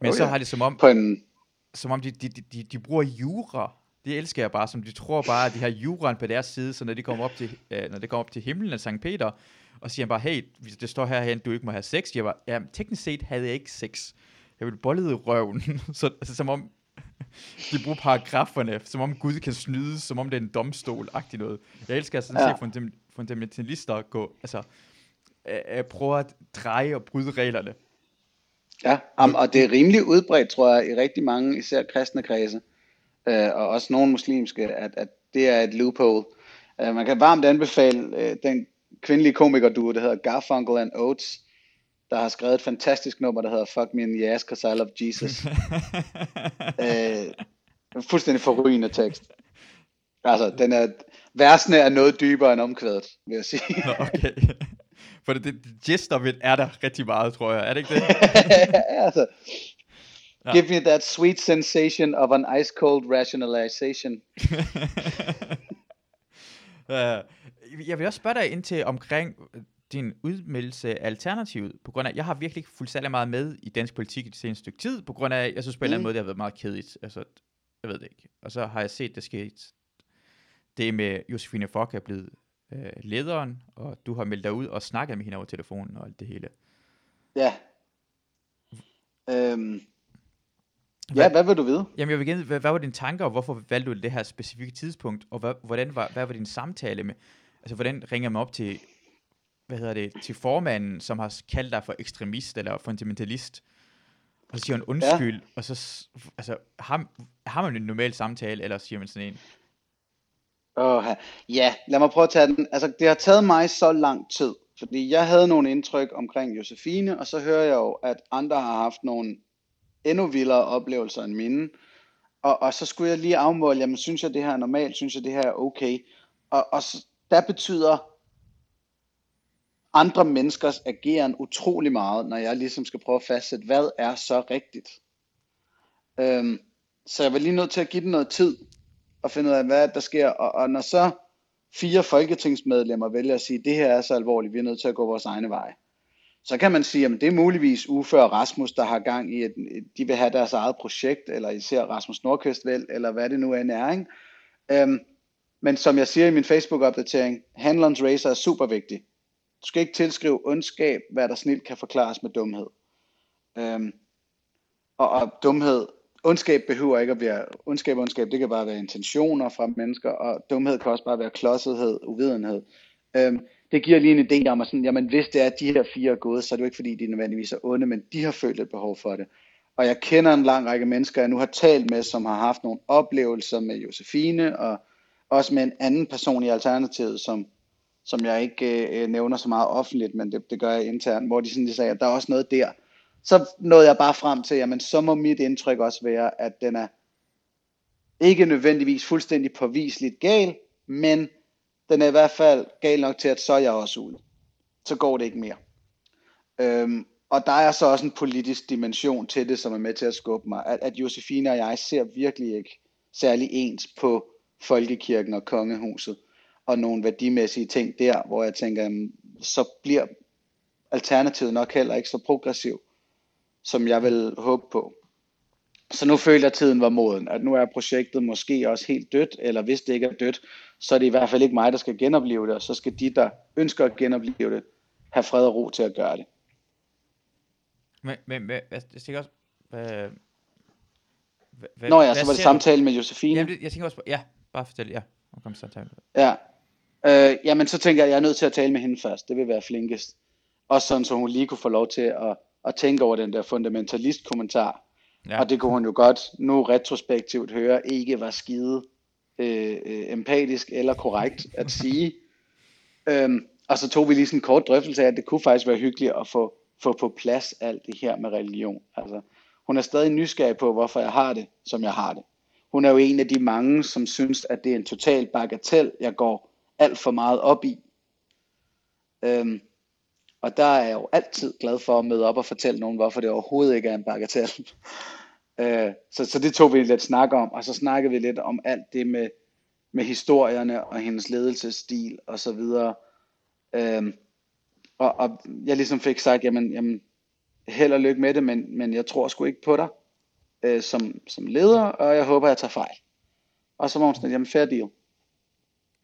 Men oh, så ja. har det som om, på en... som om de, de, de, de bruger jura det elsker jeg bare, som de tror bare, at de har juraen på deres side, så når de kommer op til, øh, når de kommer op til himlen af Sankt Peter, og siger bare, hey, hvis det står herhen, du ikke må have sex, jeg var, ja, teknisk set havde jeg ikke sex. Jeg ville bolle i røven, så altså, som om, de bruger paragraferne, som om Gud kan snyde, som om det er en domstol-agtigt noget. Jeg elsker sådan ja. at se fundamentalister gå, altså, øh, prøve at dreje og bryde reglerne. Ja, og det er rimelig udbredt, tror jeg, i rigtig mange, især kristne kredse, øh, og også nogle muslimske, at, at det er et loophole. Uh, man kan varmt anbefale uh, den kvindelige komikerduo, der hedder Garfunkel and Oates, der har skrevet et fantastisk nummer, der hedder Fuck Me in the Ass, Cause I Love Jesus. uh, fuldstændig forrygende tekst. Altså, den er, versene er noget dybere end omkvædet, vil jeg sige. okay. For det, det gist er der rigtig meget, tror jeg. Er det ikke det? altså, ja. Give me that sweet sensation of an ice cold rationalization. uh, jeg vil også spørge dig ind til omkring din udmeldelse af Alternativet, på grund af, jeg har virkelig fulgt særlig meget med i dansk politik i det seneste stykke tid, på grund af, jeg synes på en mm. eller anden mm. måde, det har været meget kedeligt. Altså, jeg ved det ikke. Og så har jeg set, det sket det med Josefine Fock er blevet øh, lederen, og du har meldt dig ud og snakket med hende over telefonen og alt det hele. Ja. Øhm. Hvad, ja, hvad vil du vide? Jamen, jeg vil gerne, hvad, hvad var dine tanker, og hvorfor valgte du det her specifikke tidspunkt, og hvad, hvordan var, hvad var din samtale med, altså hvordan ringer man op til, hvad hedder det, til formanden, som har kaldt dig for ekstremist eller fundamentalist, og så siger han undskyld, ja. og så, altså, har, har man en normal samtale, eller siger man sådan en? Oh, ja, lad mig prøve at tage den. Altså, det har taget mig så lang tid, fordi jeg havde nogle indtryk omkring Josefine, og så hører jeg jo, at andre har haft nogle endnu vildere oplevelser end mine. Og, og så skulle jeg lige afmåle, jamen synes jeg det her er normalt, synes jeg det her er okay. Og, og så, der betyder andre menneskers ageren utrolig meget, når jeg ligesom skal prøve at fastsætte, hvad er så rigtigt. Øhm, så jeg var lige nødt til at give den noget tid og finde ud af, hvad der sker. Og, og når så fire folketingsmedlemmer vælger at sige, det her er så alvorligt, vi er nødt til at gå vores egne veje, så kan man sige, at det er muligvis Uffe og Rasmus, der har gang i, at de vil have deres eget projekt, eller især Rasmus Nordkøst vel, eller hvad det nu end er. Ikke? Øhm, men som jeg siger i min Facebook-opdatering, handlerens racer er super vigtig. Du skal ikke tilskrive ondskab, hvad der snilt kan forklares med dumhed. Øhm, og, og dumhed ondskab behøver ikke at være, ondskab ondskab, det kan bare være intentioner fra mennesker, og dumhed kan også bare være klodsethed, uvidenhed. Øhm, det giver lige en idé om, at sådan, jamen, hvis det er, at de her fire er gået, så er det jo ikke fordi, de nødvendigvis er onde, men de har følt et behov for det. Og jeg kender en lang række mennesker, jeg nu har talt med, som har haft nogle oplevelser med Josefine, og også med en anden person i Alternativet, som, som jeg ikke øh, nævner så meget offentligt, men det, det gør jeg internt, hvor de sådan de sagde, at der er også noget der, så nåede jeg bare frem til, jamen så må mit indtryk også være, at den er ikke nødvendigvis fuldstændig påviseligt gal, men den er i hvert fald gal nok til, at så er jeg også ude. Så går det ikke mere. Øhm, og der er så også en politisk dimension til det, som er med til at skubbe mig. At, at Josefine og jeg ser virkelig ikke særlig ens på folkekirken og kongehuset, og nogle værdimæssige ting der, hvor jeg tænker, jamen, så bliver alternativet nok heller ikke så progressiv som jeg vil håbe på. Så nu føler jeg, at tiden var moden, at nu er projektet måske også helt dødt, eller hvis det ikke er dødt, så er det i hvert fald ikke mig, der skal genopleve det, og så skal de, der ønsker at genopleve det, have fred og ro til at gøre det. Men, men hvad, jeg tænker også, hvad, hvad, Nå ja, så var det samtale med Josefine. Jamen, jeg tænker også, ja, bare fortæl, ja, om samtale. Ja, øh, jamen så tænker jeg, at jeg er nødt til at tale med hende først, det vil være flinkest. Også sådan, så hun lige kunne få lov til at at tænke over den der fundamentalist-kommentar. Ja. Og det kunne hun jo godt nu retrospektivt høre, ikke var skide øh, Øh, øh, empatisk eller korrekt at sige. øhm, og så tog vi lige sådan en kort drøftelse af, at det kunne faktisk være hyggeligt at få, få på plads alt det her med religion. Altså, hun er stadig nysgerrig på, hvorfor jeg har det, som jeg har det. Hun er jo en af de mange, som synes, at det er en total bagatel, jeg går alt for meget op i. Øhm, og der er jeg jo altid glad for at møde op og fortælle nogen, hvorfor det overhovedet ikke er en bagatel øh, så, så det tog vi lidt snak om, og så snakkede vi lidt om alt det med, med historierne og hendes ledelsesstil og så videre. Øh, og, og jeg ligesom fik sagt, jamen, jamen held og lykke med det, men, men jeg tror sgu ikke på dig øh, som, som leder, og jeg håber, jeg tager fejl. Og så var hun sådan, jamen fair deal.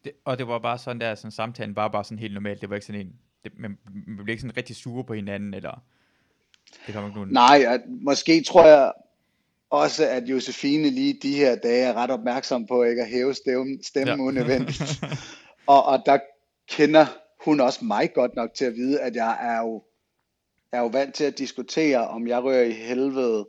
Det, og det var bare sådan der, sådan samtalen var bare sådan helt normalt, det var ikke sådan en, det, man, man bliver ikke sådan rigtig sure på hinanden, eller det man ikke Nej, at, måske tror jeg også, at Josefine lige de her dage er ret opmærksom på ikke at hæve stemmen, stemmen ja. unødvendigt. og, og der kender hun også mig godt nok til at vide, at jeg er jo er jo vant til at diskutere, om jeg rører i helvede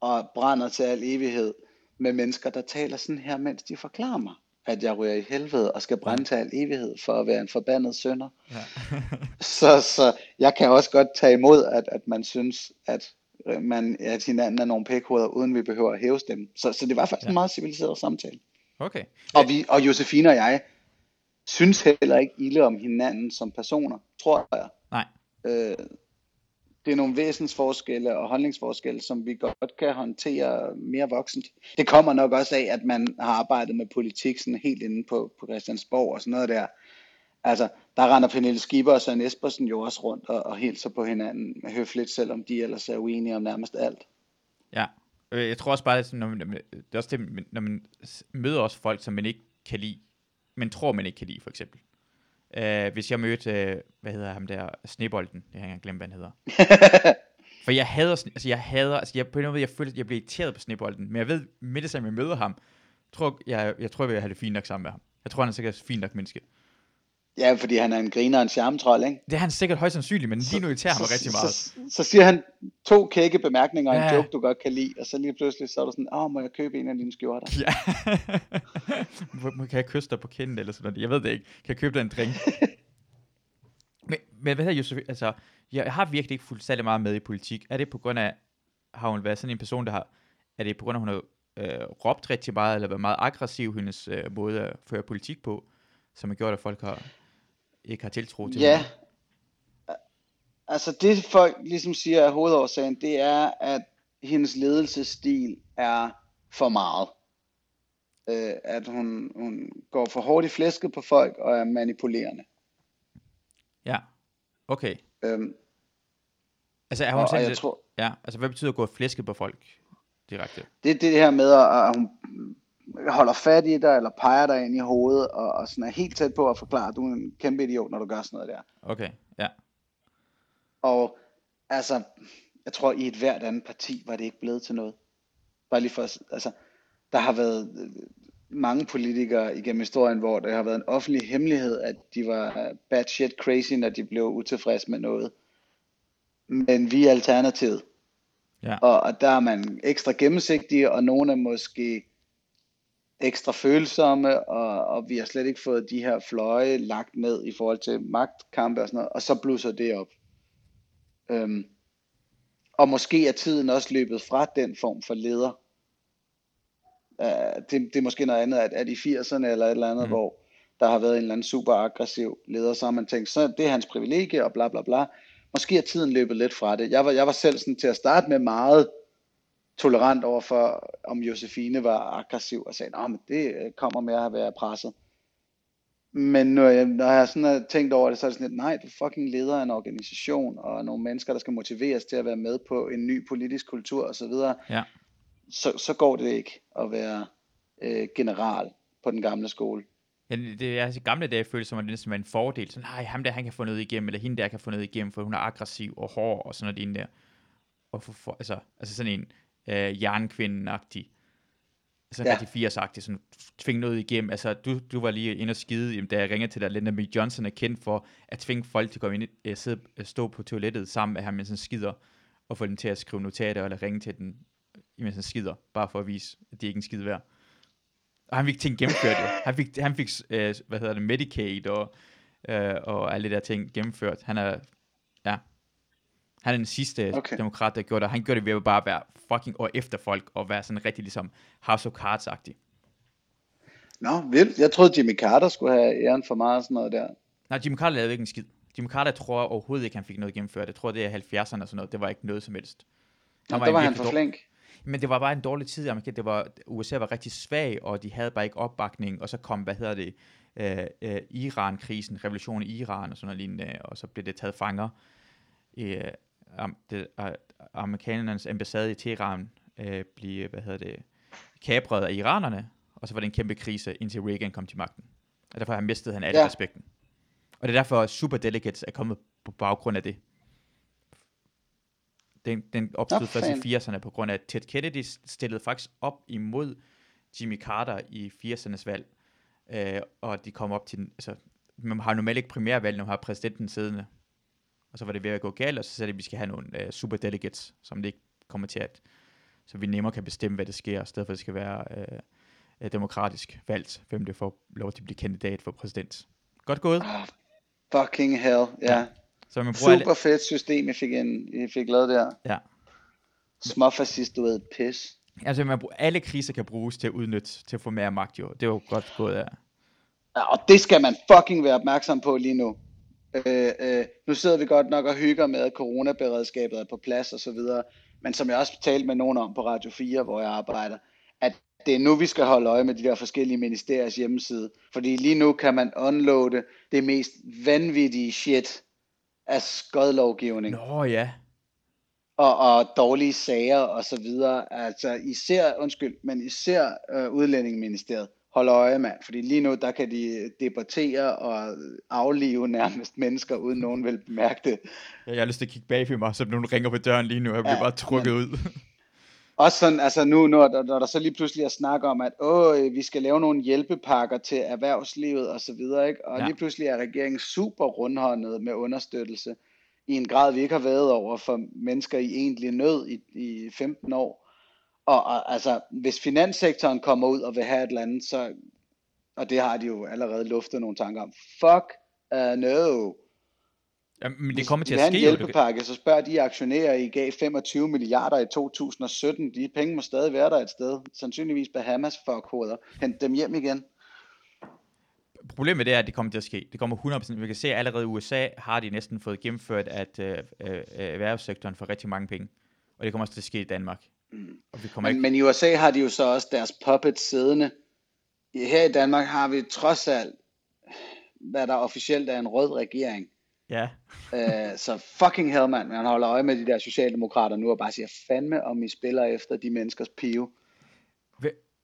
og brænder til al evighed med mennesker, der taler sådan her, mens de forklarer mig, at jeg rører i helvede og skal brænde til al evighed for at være en forbandet sønder. Ja. Så, så jeg kan også godt tage imod, at, at man synes, at man at hinanden er nogle pækhoveder, uden vi behøver at hæve stemmen. Så, så det var faktisk ja. Ja. en meget civiliseret samtale. okay. Og, vi, og Josefine og jeg synes heller ikke ilde om hinanden som personer, tror jeg. Nej. Øh, det er nogle væsensforskelle og holdningsforskelle, som vi godt kan håndtere mere voksent. Det kommer nok også af, at man har arbejdet med politik sådan helt inde på, på Christiansborg og sådan noget der. Altså, der render Pernille Skipper og Søren Espersen jo også rundt og, og hilser på hinanden høfligt, selvom de ellers er uenige om nærmest alt. Ja. Øh, Jeg tror også bare, at når man, det er også det, når man møder også folk, som man ikke kan lide, men tror, man ikke kan lide, for eksempel. Uh, hvis jeg mødte, uh, hvad hedder ham der, Snebolden, jeg har ikke glemt, hvad han hedder. For jeg hader, altså jeg hader, altså jeg, på en måde, jeg føler, at jeg bliver irriteret på Snebolden, men jeg ved, med det samme, jeg møder ham, tror, jeg, jeg tror, jeg vil have det fint nok sammen med ham. Jeg tror, han er sikkert fint nok menneske. Ja, fordi han er en griner og en charmetrol, ikke? Det er han sikkert højst sandsynligt, men lige nu irriterer så, rigtig meget. Så, så siger han to kække bemærkninger og en Ja. joke, du godt kan lide, og så lige pludselig så er du sådan, åh, må jeg købe en af dine skjorter? Ja. Må- kan jeg kysse dig på kinden eller sådan noget? Jeg ved det ikke. Kan jeg købe dig en drink? men, men hvad hedder Josef? Altså, jeg har virkelig ikke fulgt særlig meget med i politik. Er det på grund af, har hun været sådan en person, der har, er det på grund af, hun har øh, råbt rigtig meget, eller været meget aggressiv, hendes øh, måde at føre politik på, som har gjort, at folk har, ikke har tiltro til Ja. hende? Altså det folk ligesom siger er hovedårsagen, det er, at hendes ledelsesstil er for meget. Øh, at hun, hun går for hårdt i flæsket på folk og er manipulerende. Ja. Okay. Øhm, Altså, er og, hun og sådan jeg lidt, tror, ja, altså, hvad betyder at gå flæsket på folk direkte? det er det her med, at hun holder fat i dig, eller peger dig ind i hovedet, og, og sådan er helt tæt på at forklare, at du er en kæmpe idiot, når du gør sådan noget der. Okay, ja. Og altså, jeg tror i et hvert andet parti var det ikke blevet til noget. Bare lige for, altså, der har været øh, mange politikere igennem historien, hvor det har været en offentlig hemmelighed, at de var bad shit crazy, når de blev utilfredse med noget. Men vi er alternativet. Ja. Og, og der er man ekstra gennemsigtige, og nogle er måske ekstra følsomme, og, og vi har slet ikke fået de her fløje lagt ned i forhold til magtkampe og sådan noget, og så blusser det op. Øhm, og måske er tiden også løbet fra den form for leder. Uh, det, det er måske noget andet, at, at i 80'erne eller et eller andet, mm. hvor der har været en eller anden super aggressiv leder, så har man tænkt, så det er hans privilegie og bla bla bla. Måske er tiden løbet lidt fra det. Jeg var, jeg var selv sådan til at starte med meget tolerant over for, om Josefine var aggressiv og sagde, at det øh, kommer med at være presset. Men når jeg, når jeg sådan har tænkt over det, så er det sådan lidt, nej, du fucking leder af en organisation, og nogle mennesker, der skal motiveres til at være med på en ny politisk kultur osv., Ja. så, så går det ikke at være øh, general på den gamle skole. Ja, det det er altså i gamle dage føles som, at det næsten var en fordel. Sådan, nej, ham der, han kan få noget igennem, eller hende der kan få noget igennem, for hun er aggressiv og hård og sådan noget der. Og for, for, altså, altså sådan en øh, jernkvinden-agtig. Sådan Ja. rigtig 80-agtig, sådan tvinge noget igennem. Altså, du, du var lige inde og skide, jamen, da jeg ringede til dig, Linda B. Johnson er kendt for at tvinge folk til at komme ind, øh, sidde, øh, stå på toilettet sammen med ham, mens han skider, og få dem til at skrive notater, eller ringe til den, mens han skider, bare for at vise, at det ikke er en skid værd. Og han fik ting gennemført, jo. Han fik, han fik øh, hvad hedder det, Medicaid og, øh, og alle de der ting gennemført. Han er, ja, han er den sidste okay. Demokrat, der gjorde det. Han gjorde det ved at bare være fucking og efter folk, og være sådan rigtig ligesom House of Cards-agtig. Nå, vildt. Jeg troede, Jimmy Carter skulle have æren for meget og sådan noget der. Nej, Jimmy Carter lavede ikke en skid. Jimmy Carter tror overhovedet ikke, han fik noget gennemført. Jeg tror, det er 70'erne og sådan noget. Det var ikke noget som helst. Nå, var der var han for flink. Men det var bare en dårlig tid i Amerika. Det var, USA var rigtig svag, og de havde bare ikke opbakning, og så kom, hvad hedder det, øh, øh, Iran-krisen, revolutionen i Iran og sådan noget lignende, og så blev det taget fanger. Øh, am, det, amerikanernes ambassade i Teheran øh, blev, hvad hedder det, kapret af iranerne, og så var det en kæmpe krise, indtil Reagan kom til magten. Og derfor har han mistet han alle ja. Respekten. Og det er derfor, superdelegates er kommet på baggrund af det. Den, den opstod Nå, først i 80'erne på grund af, at Ted Kennedy stillede faktisk op imod Jimmy Carter i 80'ernes valg. Øh, og de kom op til altså, man har normalt ikke primærvalg, når man har præsidenten siddende. Og så var det ved at gå galt, og så sagde de, at vi skal have nogle uh, super delegates, som det ikke kommer til at, så vi nemmere kan bestemme, hvad der sker, i stedet for at det skal være uh, demokratisk valgt, hvem det får lov til at blive kandidat for præsident. Godt gået. Oh, fucking hell, ja. ja. Så man bruger Super alle... fedt system, I fik, en, I fik lavet der. Ja. Småfascist, du ved, pis. Altså, man bruger, alle kriser kan bruges til at udnytte, til at få mere magt, jo. Det er jo godt gået af. Ja, og det skal man fucking være opmærksom på lige nu. Øh, øh, nu sidder vi godt nok og hygger med, at coronaberedskabet er på plads og så videre. Men som jeg også talte med nogen om på Radio 4, hvor jeg arbejder, at det er nu, vi skal holde øje med de der forskellige ministeriers hjemmeside. Fordi lige nu kan man unloade det mest vanvittige shit af skodlovgivning. Nå ja. Og, og dårlige sager og så videre. Altså især, undskyld, men især øh, udlændingeministeriet holde øje med, fordi lige nu, der kan de debattere og aflive nærmest mennesker, uden nogen vil bemærke det. Ja, jeg har lyst til at kigge bag mig, så nogen ringer på døren lige nu, og jeg bliver ja, bare trukket men, ud. Også sådan, altså nu, når, når, når der så lige pludselig er snak om, at åh, vi skal lave nogle hjælpepakker til erhvervslivet og så videre, ikke? og ja. lige pludselig er regeringen super rundhåndet med understøttelse i en grad, vi ikke har været over for mennesker i egentlig nød i, i 15 år. Og, og altså, hvis finanssektoren kommer ud og vil have et eller andet, så, og det har de jo allerede luftet nogle tanker om, fuck uh, no. Ja, men det kommer til at ske. Hvis hjælpepakke, så spørger de aktionærer, I gav 25 milliarder i 2017. De penge må stadig være der et sted. Sandsynligvis Bahamas fuckhoveder. Hent dem hjem igen. Problemet er, at det kommer til at ske. Det kommer 100%. Vi kan se, at allerede i USA har de næsten fået gennemført, at øh, øh, erhvervssektoren får rigtig mange penge. Og det kommer også til at ske i Danmark. Og vi kommer men, ikke... men i USA har de jo så også deres puppet siddende. Her i Danmark har vi trods alt, hvad der officielt er en rød regering. Ja. uh, så fucking hell, man. Man holder øje med de der socialdemokrater nu og bare siger, fandme om I spiller efter de menneskers pive.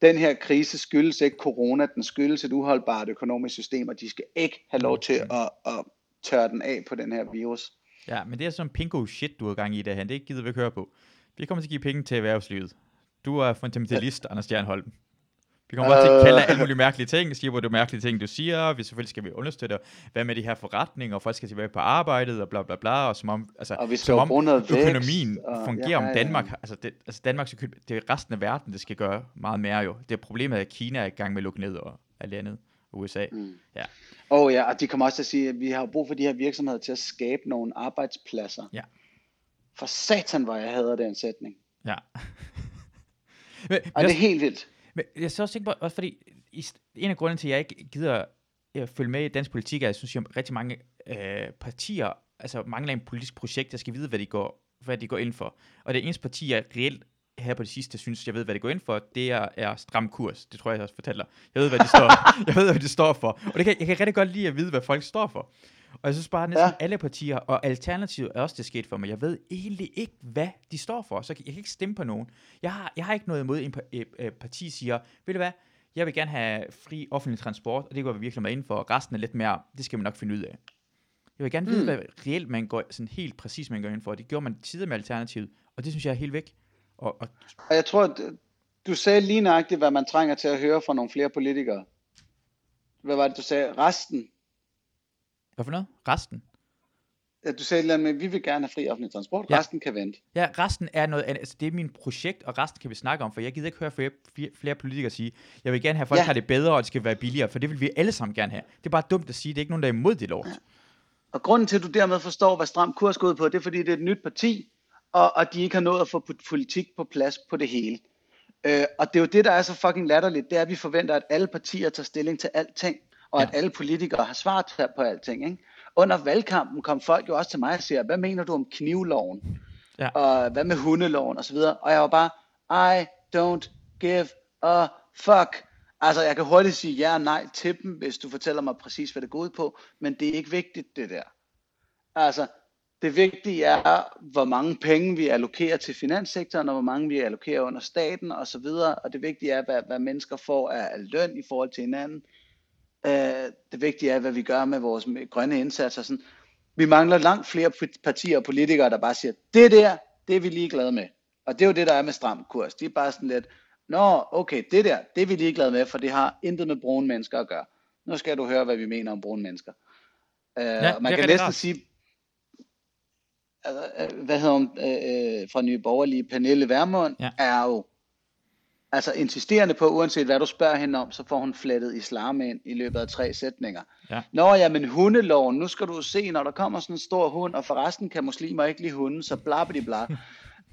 Den her krise skyldes ikke corona, den skyldes et uholdbart økonomisk system, og de skal ikke have lov til at, at tørre den af på den her virus. Ja, men det er sådan pinko shit, du har gang i det her. Det gider vi ikke høre på. Vi kommer til at give penge til erhvervslivet. Du er fundamentalist. Anders Stjernholm. Vi kommer uh, til at kalde alle mulige mærkelige ting, siger, hvor det er mærkelige ting, du siger. Vi selvfølgelig skal vi understøtte, hvad med de her forretninger, og folk skal tilbage på arbejdet, og bla bla bla, og som om, altså, og vi som om økonomien vækst, og, fungerer, ja, om Danmark, ja, altså, det, altså Danmark skal det er resten af verden, det skal gøre meget mere jo. Det er problemet, at Kina er i gang med at lukke ned, og alt andet, USA. Mm. Ja. Og ja, og de kommer også til at sige, at vi har brug for de her virksomheder til at skabe nogle arbejdspladser. Ja. For satan, hvor jeg hader den sætning. Ja. men, og det er helt vildt. Men jeg så også tænke på, også fordi, en af grundene til, at jeg ikke gider at følge med i dansk politik, er, at jeg synes, at rigtig mange øh, partier altså mangler en politisk projekt, der skal vide, hvad de går, hvad de går ind for. Og det eneste parti, jeg reelt her på det sidste synes, jeg ved, hvad det går ind for, det er, er stram kurs. Det tror jeg, jeg også fortæller. Jeg ved, hvad det står, jeg ved, hvad det står for. Og det kan, jeg kan rigtig godt lide at vide, hvad folk står for. Og jeg synes bare, at næsten ja. alle partier, og Alternativet er også det sket for mig. Jeg ved egentlig ikke, hvad de står for, så jeg kan ikke stemme på nogen. Jeg har, jeg har ikke noget imod, at en parti siger, ved du hvad, jeg vil gerne have fri offentlig transport, og det går vi virkelig med ind for, og resten er lidt mere, det skal man nok finde ud af. Jeg vil gerne vide, mm. hvad reelt man går, sådan helt præcis man går ind for. Det gjorde man tidligere med Alternativet, og det synes jeg er helt væk. Og, og... og jeg tror, at du sagde lige nøjagtigt, hvad man trænger til at høre fra nogle flere politikere. Hvad var det, du sagde? Resten hvad for noget? Resten? Ja, du sagde at vi vil gerne have fri offentlig transport, ja. resten kan vente. Ja, resten er noget andet. Altså, det er min projekt, og resten kan vi snakke om, for jeg gider ikke høre flere, flere politikere sige, jeg vil gerne have, at folk ja. har det bedre, og det skal være billigere, for det vil vi alle sammen gerne have. Det er bare dumt at sige, det er ikke nogen, der er imod det lort. Ja. Og grunden til, at du dermed forstår, hvad stram kurs går ud på, det er, fordi det er et nyt parti, og, og de ikke har nået at få politik på plads på det hele. Øh, og det er jo det, der er så fucking latterligt, det er, at vi forventer, at alle partier tager stilling til alting, og at alle politikere har svaret på alting. Ikke? under valgkampen kom folk jo også til mig og siger, hvad mener du om knivloven? Ja. Og hvad med hundeloven og så videre. Og jeg var bare, I don't give a fuck. Altså, jeg kan hurtigt sige ja og nej til dem, hvis du fortæller mig præcis, hvad det går ud på, men det er ikke vigtigt, det der. Altså, det vigtige er, hvor mange penge vi allokerer til finanssektoren, og hvor mange vi allokerer under staten og så videre. Og det vigtige er, hvad, hvad mennesker får af løn i forhold til hinanden. Øh, det vigtige er, hvad vi gør med vores grønne indsatser. Sådan. Vi mangler langt flere partier og politikere, der bare siger, det der, det er vi lige glade med. Og det er jo det, der er med stram kurs. De er bare sådan lidt, nå, okay, det der, det er vi lige glade med, for det har intet med brune mennesker at gøre. Nu skal du høre, hvad vi mener om brune mennesker. Uh, ja, man kan næsten rart. sige, altså, øh, hvad hedder hun, øh, øh, fra Nye Borgerlige, Pernille Vermund, ja. er jo altså insisterende på, uanset hvad du spørger hende om, så får hun flettet islam ind i løbet af tre sætninger. Ja. Nå ja, men hundeloven, nu skal du se, når der kommer sådan en stor hund, og forresten kan muslimer ikke lide hunden, så bla bla bla.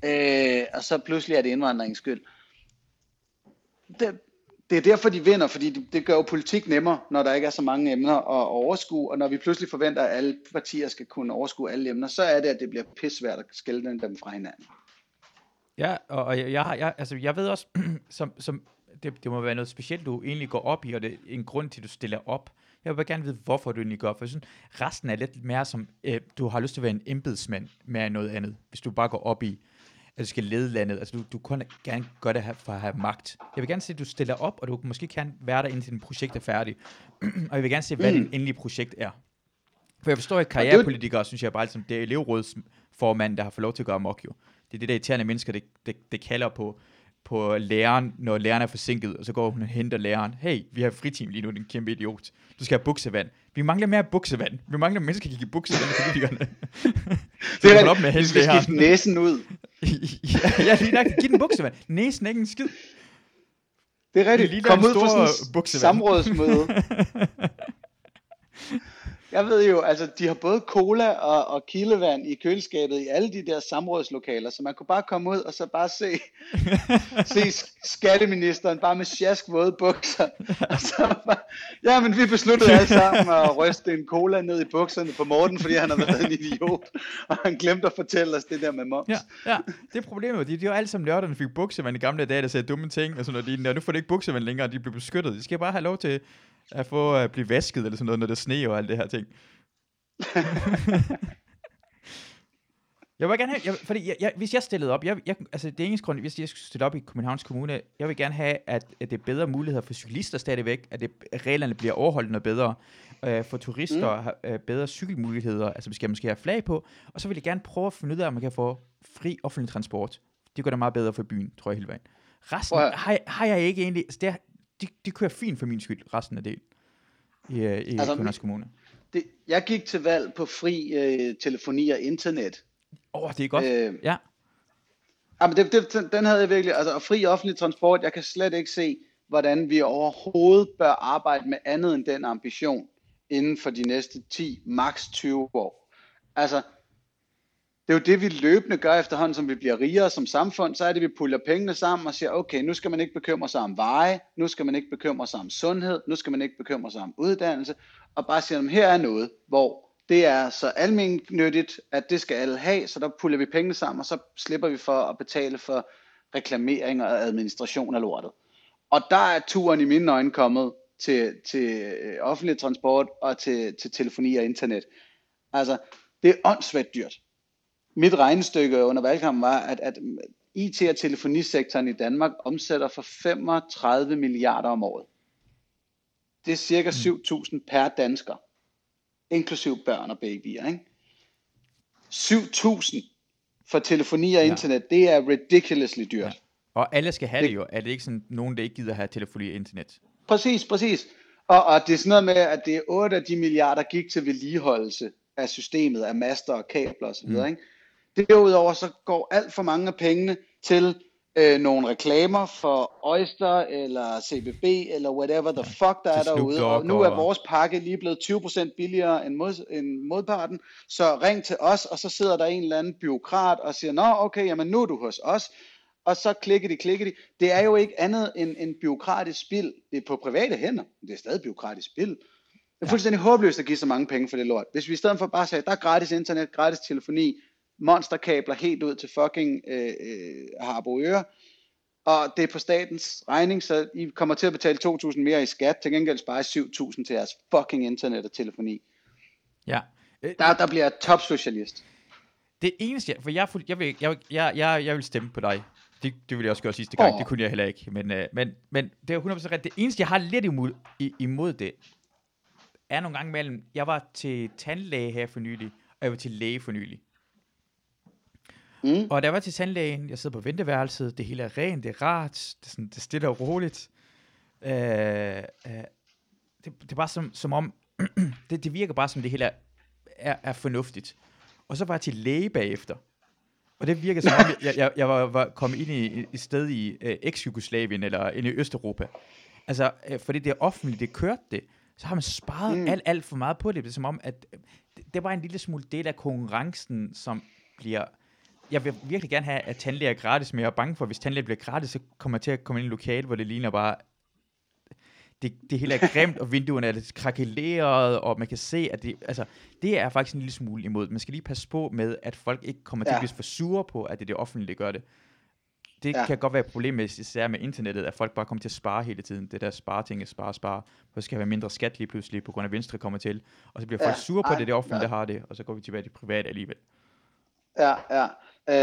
øh, og så pludselig er det indvandringens skyld. Det, det er derfor, de vinder, fordi det, det gør jo politik nemmere, når der ikke er så mange emner at overskue, og når vi pludselig forventer, at alle partier skal kunne overskue alle emner, så er det, at det bliver pissvært at skille dem fra hinanden. Ja, og, og jeg, jeg, har- jeg, altså, jeg ved også, som, som det, det må være noget specielt, du egentlig går op i, og det er en grund til, at du stiller op. Jeg vil bare gerne vide, hvorfor du egentlig går op, for synes, resten er lidt mere som, øh, du har lyst til at være en embedsmand mere end noget andet, hvis du bare går op i, at du skal lede landet. Altså, du, du kun gerne gøre det her for at have magt. Jeg vil gerne se, at du stiller op, og du måske kan være der, indtil din projekt er færdig. og jeg vil gerne se, hvad mm. din endelige projekt er. For jeg forstår ikke, er karrierepolitikere, synes jeg bare, som det er elevrådsformand, der har fået lov til at gøre mok jo. Det er det der irriterende mennesker, det, det, det kalder på, på læreren, når læreren er forsinket, og så går hun og henter læreren. Hey, vi har friteam lige nu, din kæmpe idiot. Du skal have buksevand. Vi mangler mere buksevand. Vi mangler mennesker, der kan give buksevand til politikerne. så Det er op med at hente læreren. skifte næsen ud. ja, ja, lige nok. Giv den buksevand. Næsen er ikke en skid. Det er rigtigt. lille Kom ud fra sådan et samrådsmøde. Jeg ved jo, altså de har både cola og, og kildevand i køleskabet i alle de der samrådslokaler, så man kunne bare komme ud og så bare se, se skatteministeren bare med sjask våde bukser. Og så bare, ja, men vi besluttede alle sammen at ryste en cola ned i bukserne på Morten, fordi han har været en idiot, og han glemte at fortælle os det der med moms. Ja, ja, det er problemet. De, de var alle sammen nørder, der fik buksevand i gamle dage, der sagde dumme ting, og sådan noget. De, nu får de ikke buksevand længere, de bliver beskyttet. De skal bare have lov til at få at blive vasket, eller sådan noget, når der er sne og alt det her ting. Jeg vil gerne have, jeg, fordi jeg, jeg, hvis jeg stillede op, jeg, jeg, altså det eneste grund, hvis jeg skulle stille op i Københavns Kommune, jeg vil gerne have, at, at det er bedre muligheder for cyklister stadigvæk, at det, reglerne bliver overholdt noget bedre, øh, for turister mm. har øh, bedre cykelmuligheder, altså vi skal måske have flag på, og så vil jeg gerne prøve at finde ud af, om man kan få fri offentlig transport. Det gør det meget bedre for byen, tror jeg hele vejen. Resten at- har, jeg- har jeg ikke egentlig, altså det, er, de, de kører fint for min skyld, resten af det i, øh, i altså, Københavns Kommune. Det, jeg gik til valg på fri øh, telefoni og internet. Åh, oh, det er godt. Øh, ja. Jamen, det, det, den- den havde jeg virkelig, altså og fri offentlig transport, jeg kan slet ikke se, hvordan vi overhovedet bør arbejde med andet end den ambition inden for de næste 10, maks 20 år. Altså, det er jo det, vi løbende gør efterhånden, som vi bliver rigere som samfund, så er det, vi puller pengene sammen og siger, okay, nu skal man ikke bekymre sig om veje, nu skal man ikke bekymre sig om sundhed, nu skal man ikke bekymre sig om uddannelse, og bare siger, "Jamen, her er noget, hvor det er så almennyttigt, at det skal alle have, så der puller vi pengene sammen, og så slipper vi for at betale for reklamering og administration af lortet. Og der er turen i mine øjne kommet til, til øh, offentlig transport og til, til telefoni og internet. Altså, det er åndssvagt dyrt. Mit regnestykke under valgkampen var, at, at IT- og telefonisektoren i Danmark omsætter for 35 milliarder om året. Det er cirka 7.000 per dansker, inklusiv børn og babyer. Ikke? 7.000 for telefoni og Ja. internet, det er ridiculously dyrt. Ja. Og alle skal have Det- det jo. Er det ikke sådan, nogen, der ikke gider have telefoni og internet? Præcis, præcis. Og, og det er sådan noget med, at det er 8 af de milliarder gik til vedligeholdelse af systemet, af master og kabler osv. Mm. Mm. Ikke? Derudover så går alt for mange af pengene til øh, nogle reklamer for Oyster eller CBB eller whatever the fuck der er Til Snoop derude. Og nu er vores pakke lige blevet 20% billigere end, mod, end modparten. Så ring til os, og så sidder der en eller anden byråkrat og siger, nå okay, jamen nu er du hos os. Og så klikker de, klikker de. Det er jo ikke andet end, end byråkratisk spil. Det er på private hænder, men det er stadig byråkratisk spil. Det er fuldstændig håbløst at give så mange penge for det lort. Hvis vi i stedet for bare sagde, der er gratis internet, gratis telefoni, monsterkabler helt ud til fucking øh, øh, Harboøre, og det er på statens regning, så I kommer til at betale 2.000 mere i skat, til gengæld sparer I 7.000 til jeres fucking internet og telefoni. Ja. Øh, Der, der bliver jeg topsocialist. Det eneste, jeg, for jeg, jeg, vil, jeg, jeg, jeg, jeg vil stemme på dig. Det, det ville jeg også gøre sidste gang. Åh. Det kunne jeg heller ikke. Men, øh, men, men det er 100% rigtigt. Det eneste, jeg har lidt imod, i, imod det, er nogle gange mellem, jeg var til tandlæge her for nylig, og jeg var til læge for nylig. Mm. Og da jeg var til tandlægen, jeg sidder på venteværelset, det hele er rent, det er rart, det er, sådan, det er stille og roligt. Øh, øh, det, det er bare som, som om, det, det virker bare som det hele er, er, er fornuftigt. Og så var jeg til læge bagefter. Og det virker som om, jeg, jeg, jeg var, var kommet ind i et sted i øh, eks-Jugoslavien, eller ind i Østeuropa. Altså, øh, fordi det er offentligt, det kørte det, så har man sparet mm. alt, alt for meget på det. Det er som om, at øh, det var en lille smule del af konkurrencen, som bliver... Jeg vil virkelig gerne have, at tandlæger er gratis, men jeg er bange for, at hvis tandlæger bliver gratis, så kommer jeg til at komme ind i et lokale, hvor det ligner bare det, det hele er grimt, og vinduerne er lidt krakeleret, og man kan se, at det, altså, det er faktisk en lille smule imod. Man skal lige passe på med, at folk ikke kommer ja. til at blive for sure på, at det er det offentlige, der gør det. Det ja. kan godt være et problem med, især med internettet, at folk bare kommer til at spare hele tiden. Det der spare ting, spare, spare. For så skal være mindre skat lige pludselig, på grund af Venstre kommer til. Og så bliver folk ja. sure på, at det er det offentlige, ja. der har det, og så går vi tilbage til private alligevel. Ja, ja. Øh,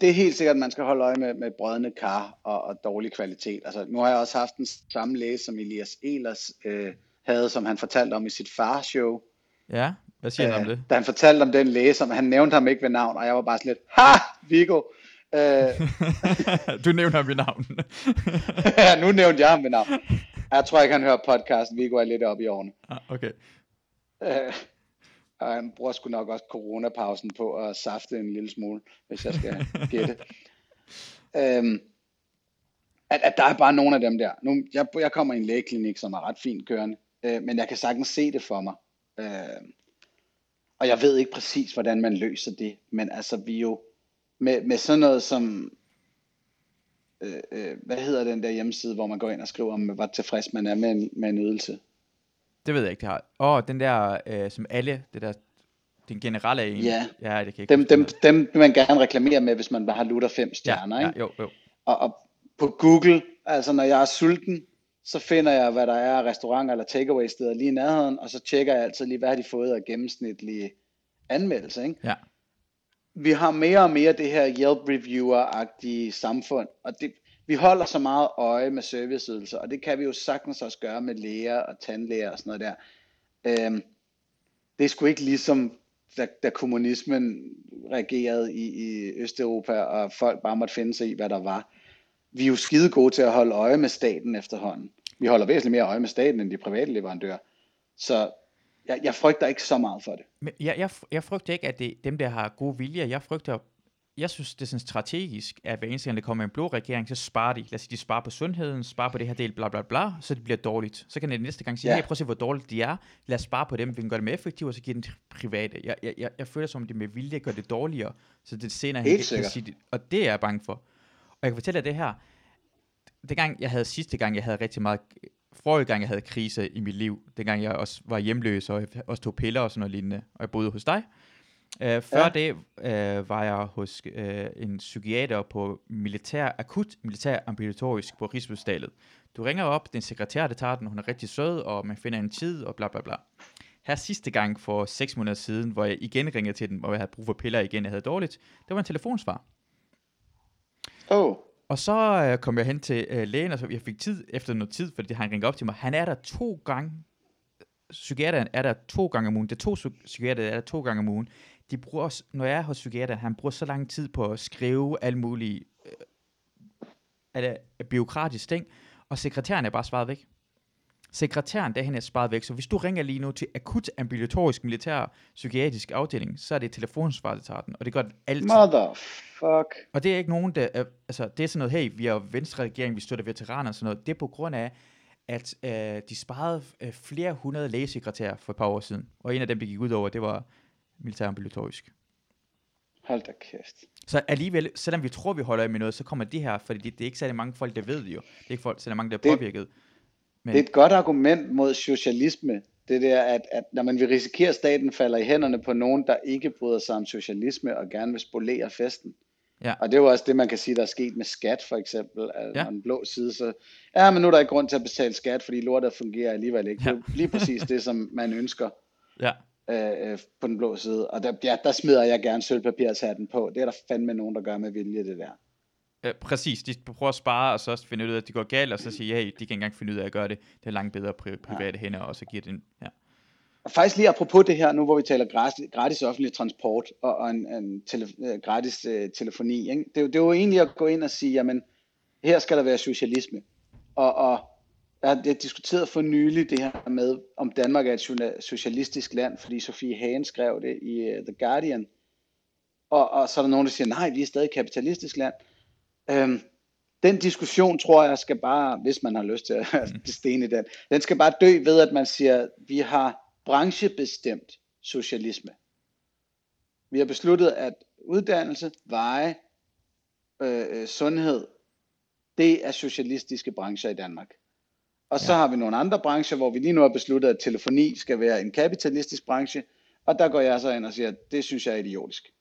det er helt sikkert, at man skal holde øje med, med brødende kar og, og dårlig kvalitet. Altså, nu har jeg også haft den samme læge, som Elias Elers øh, havde, som han fortalte om i sit farshow. Ja, hvad siger han øh, om det? Da han fortalte om den læge, som han nævnte ham ikke ved navn, og jeg var bare sådan lidt, ha, Viggo! Øh, du nævnte ham ved navn. ja, nu nævnte jeg ham ved navn. Jeg tror ikke, han hører podcasten. Viggo er lidt oppe i årene. Ah, okay. Øh, og han bruger sgu nok også coronapausen på at safte en lille smule, hvis jeg skal gætte. øhm, at, at der er bare nogle af dem der. Nu, jeg, jeg kommer i en lægeklinik, som er ret fint kørende, øh, men jeg kan sagtens se det for mig. Øh, og jeg ved ikke præcis, hvordan man løser det, men altså vi jo, med, med sådan noget som, øh, øh, hvad hedder den der hjemmeside, hvor man går ind og skriver om, hvor tilfreds man er med en, med en ydelse? Det ved jeg ikke, det har. Åh, oh, den der, øh, som alle, det der, den generelle en. Ja, ja det kan ikke dem, dem, dem vil man gerne reklamere med, hvis man bare har lutter fem stjerner, ja, ikke? Ja, jo, jo. Og, og på Google, altså når jeg er sulten, så finder jeg, hvad der er af restauranter eller takeaway steder lige i nærheden, og så tjekker jeg altid lige, hvad har de fået af gennemsnitlige anmeldelser, ikke? Ja. Vi har mere og mere det her Yelp reviewer-agtige samfund, og det, vi holder så meget øje med serviceydelser, og det kan vi jo sagtens også gøre med læger og tandlæger og sådan noget der. Øhm, det er sgu ikke ligesom, da, da kommunismen regerede i, i Østeuropa, og folk bare måtte finde sig i, hvad der var. Vi er jo skide gode til at holde øje med staten efterhånden. Vi holder væsentligt mere øje med staten, end de private leverandører. Så jeg, jeg frygter ikke så meget for det. Men jeg, jeg, jeg frygter ikke, at det dem, der har gode vilje. Jeg frygter jeg synes, det er sådan strategisk, at hver eneste gang, der kommer en blå regering, så sparer de. Lad os sige, de sparer på sundheden, sparer på det her del, bla bla bla, så det bliver dårligt. Så kan det næste gang sige, ja. hey, prøv at se, hvor dårligt de er. Lad os spare på dem, vi kan gøre det mere effektivt, og så give den til private. Jeg, jeg, jeg, jeg føler som, om det med vilje gør det dårligere, så det senere hen kan sige det. Og det er jeg bange for. Og jeg kan fortælle dig det her. Det gang, jeg havde sidste gang, jeg havde rigtig meget forrige gang, jeg havde krise i mit liv, den gang jeg også var hjemløs, og jeg også tog piller og sådan noget lignende, og jeg boede hos dig, Uh, før ja. det uh, var jeg hos uh, en psykiater på militær, akut militær ambulatorisk på Rigshospitalet. Du ringer op, den sekretær, der tager den, hun er rigtig sød, og man finder en tid, og bla bla bla. Her sidste gang for 6 måneder siden, hvor jeg igen ringede til den, hvor jeg havde brug for piller igen, jeg havde dårligt, det var en telefonsvar. Oh. Og så uh, kom jeg hen til uh, lægen, og så jeg fik tid efter noget tid, fordi han ringede op til mig. Han er der to gange psykiateren er der to gange om ugen. Det er to psykiater, der er der to gange om ugen de bruger, når jeg er hos psykiater, han bruger så lang tid på at skrive alle mulige øh, det byråkratisk ting, og sekretæren er bare sparet væk. Sekretæren derhen er sparet væk, så hvis du ringer lige nu til akut ambulatorisk militær psykiatrisk afdeling, så er det telefonsvar, der tager den, og det gør det altid. Motherfuck. Og det er ikke nogen, der, er, altså det er sådan noget, hey, vi er venstre regering, vi støtter veteraner og sådan noget, det er på grund af, at øh, de sparede øh, flere hundrede lægesekretærer for et par år siden, og en af dem, det gik ud over, det var militærambulatorisk. Hold da kæft. Så alligevel, selvom vi tror, vi holder med noget, så kommer det her, fordi det, det er ikke særlig mange folk, der ved det jo. Det er ikke folk, særlig mange, der er det, påvirket. Men... Det er et godt argument mod socialisme. Det der, at, at når man vil risikere, at staten falder i hænderne på nogen, der ikke bryder sig om socialisme og gerne vil spolere festen. Ja. Og det er jo også det, man kan sige, der er sket med skat for eksempel. Altså, ja. en blå side, så ja, men nu er der ikke grund til at betale skat, fordi lortet fungerer alligevel ikke. Ja. Det er lige præcis det, som man ønsker. Ja. Øh, øh, på den blå side. Og der, ja, der smider jeg gerne sølvpapirshatten på. Det er der fandme nogen, der gør med vilje, det der. Ja, præcis. De prøver at spare, og så finde ud af, at det går galt, og så siger hey, de kan ikke engang finde ud af at gøre det. Det er langt bedre pri- private ja. hænder, og så giver det en... Ja. Og faktisk lige apropos det her, nu hvor vi taler gratis, gratis offentlig transport og, og en, en tele, øh, gratis uh, telefoni. Ikke? Det, det er jo egentlig at gå ind og sige, jamen, her skal der være socialisme. Og, og jeg har diskuteret for nylig det her med, om Danmark er et socialistisk land, fordi Sofie Hagen skrev det i uh, The Guardian, og, og så er der nogen, der siger, nej, vi er stadig et kapitalistisk land. Øhm, den diskussion, tror jeg, skal bare, hvis man har lyst til at stene i den, den skal bare dø ved, at man siger, vi har branchebestemt socialisme. Vi har besluttet, at uddannelse, veje, øh, øh, sundhed, det er socialistiske brancher i Danmark. Og så ja. har vi nogle andre brancher, hvor vi lige nu har besluttet, at telefoni skal være en kapitalistisk branche, og der går jeg så ind og siger, at det synes jeg er idiotisk.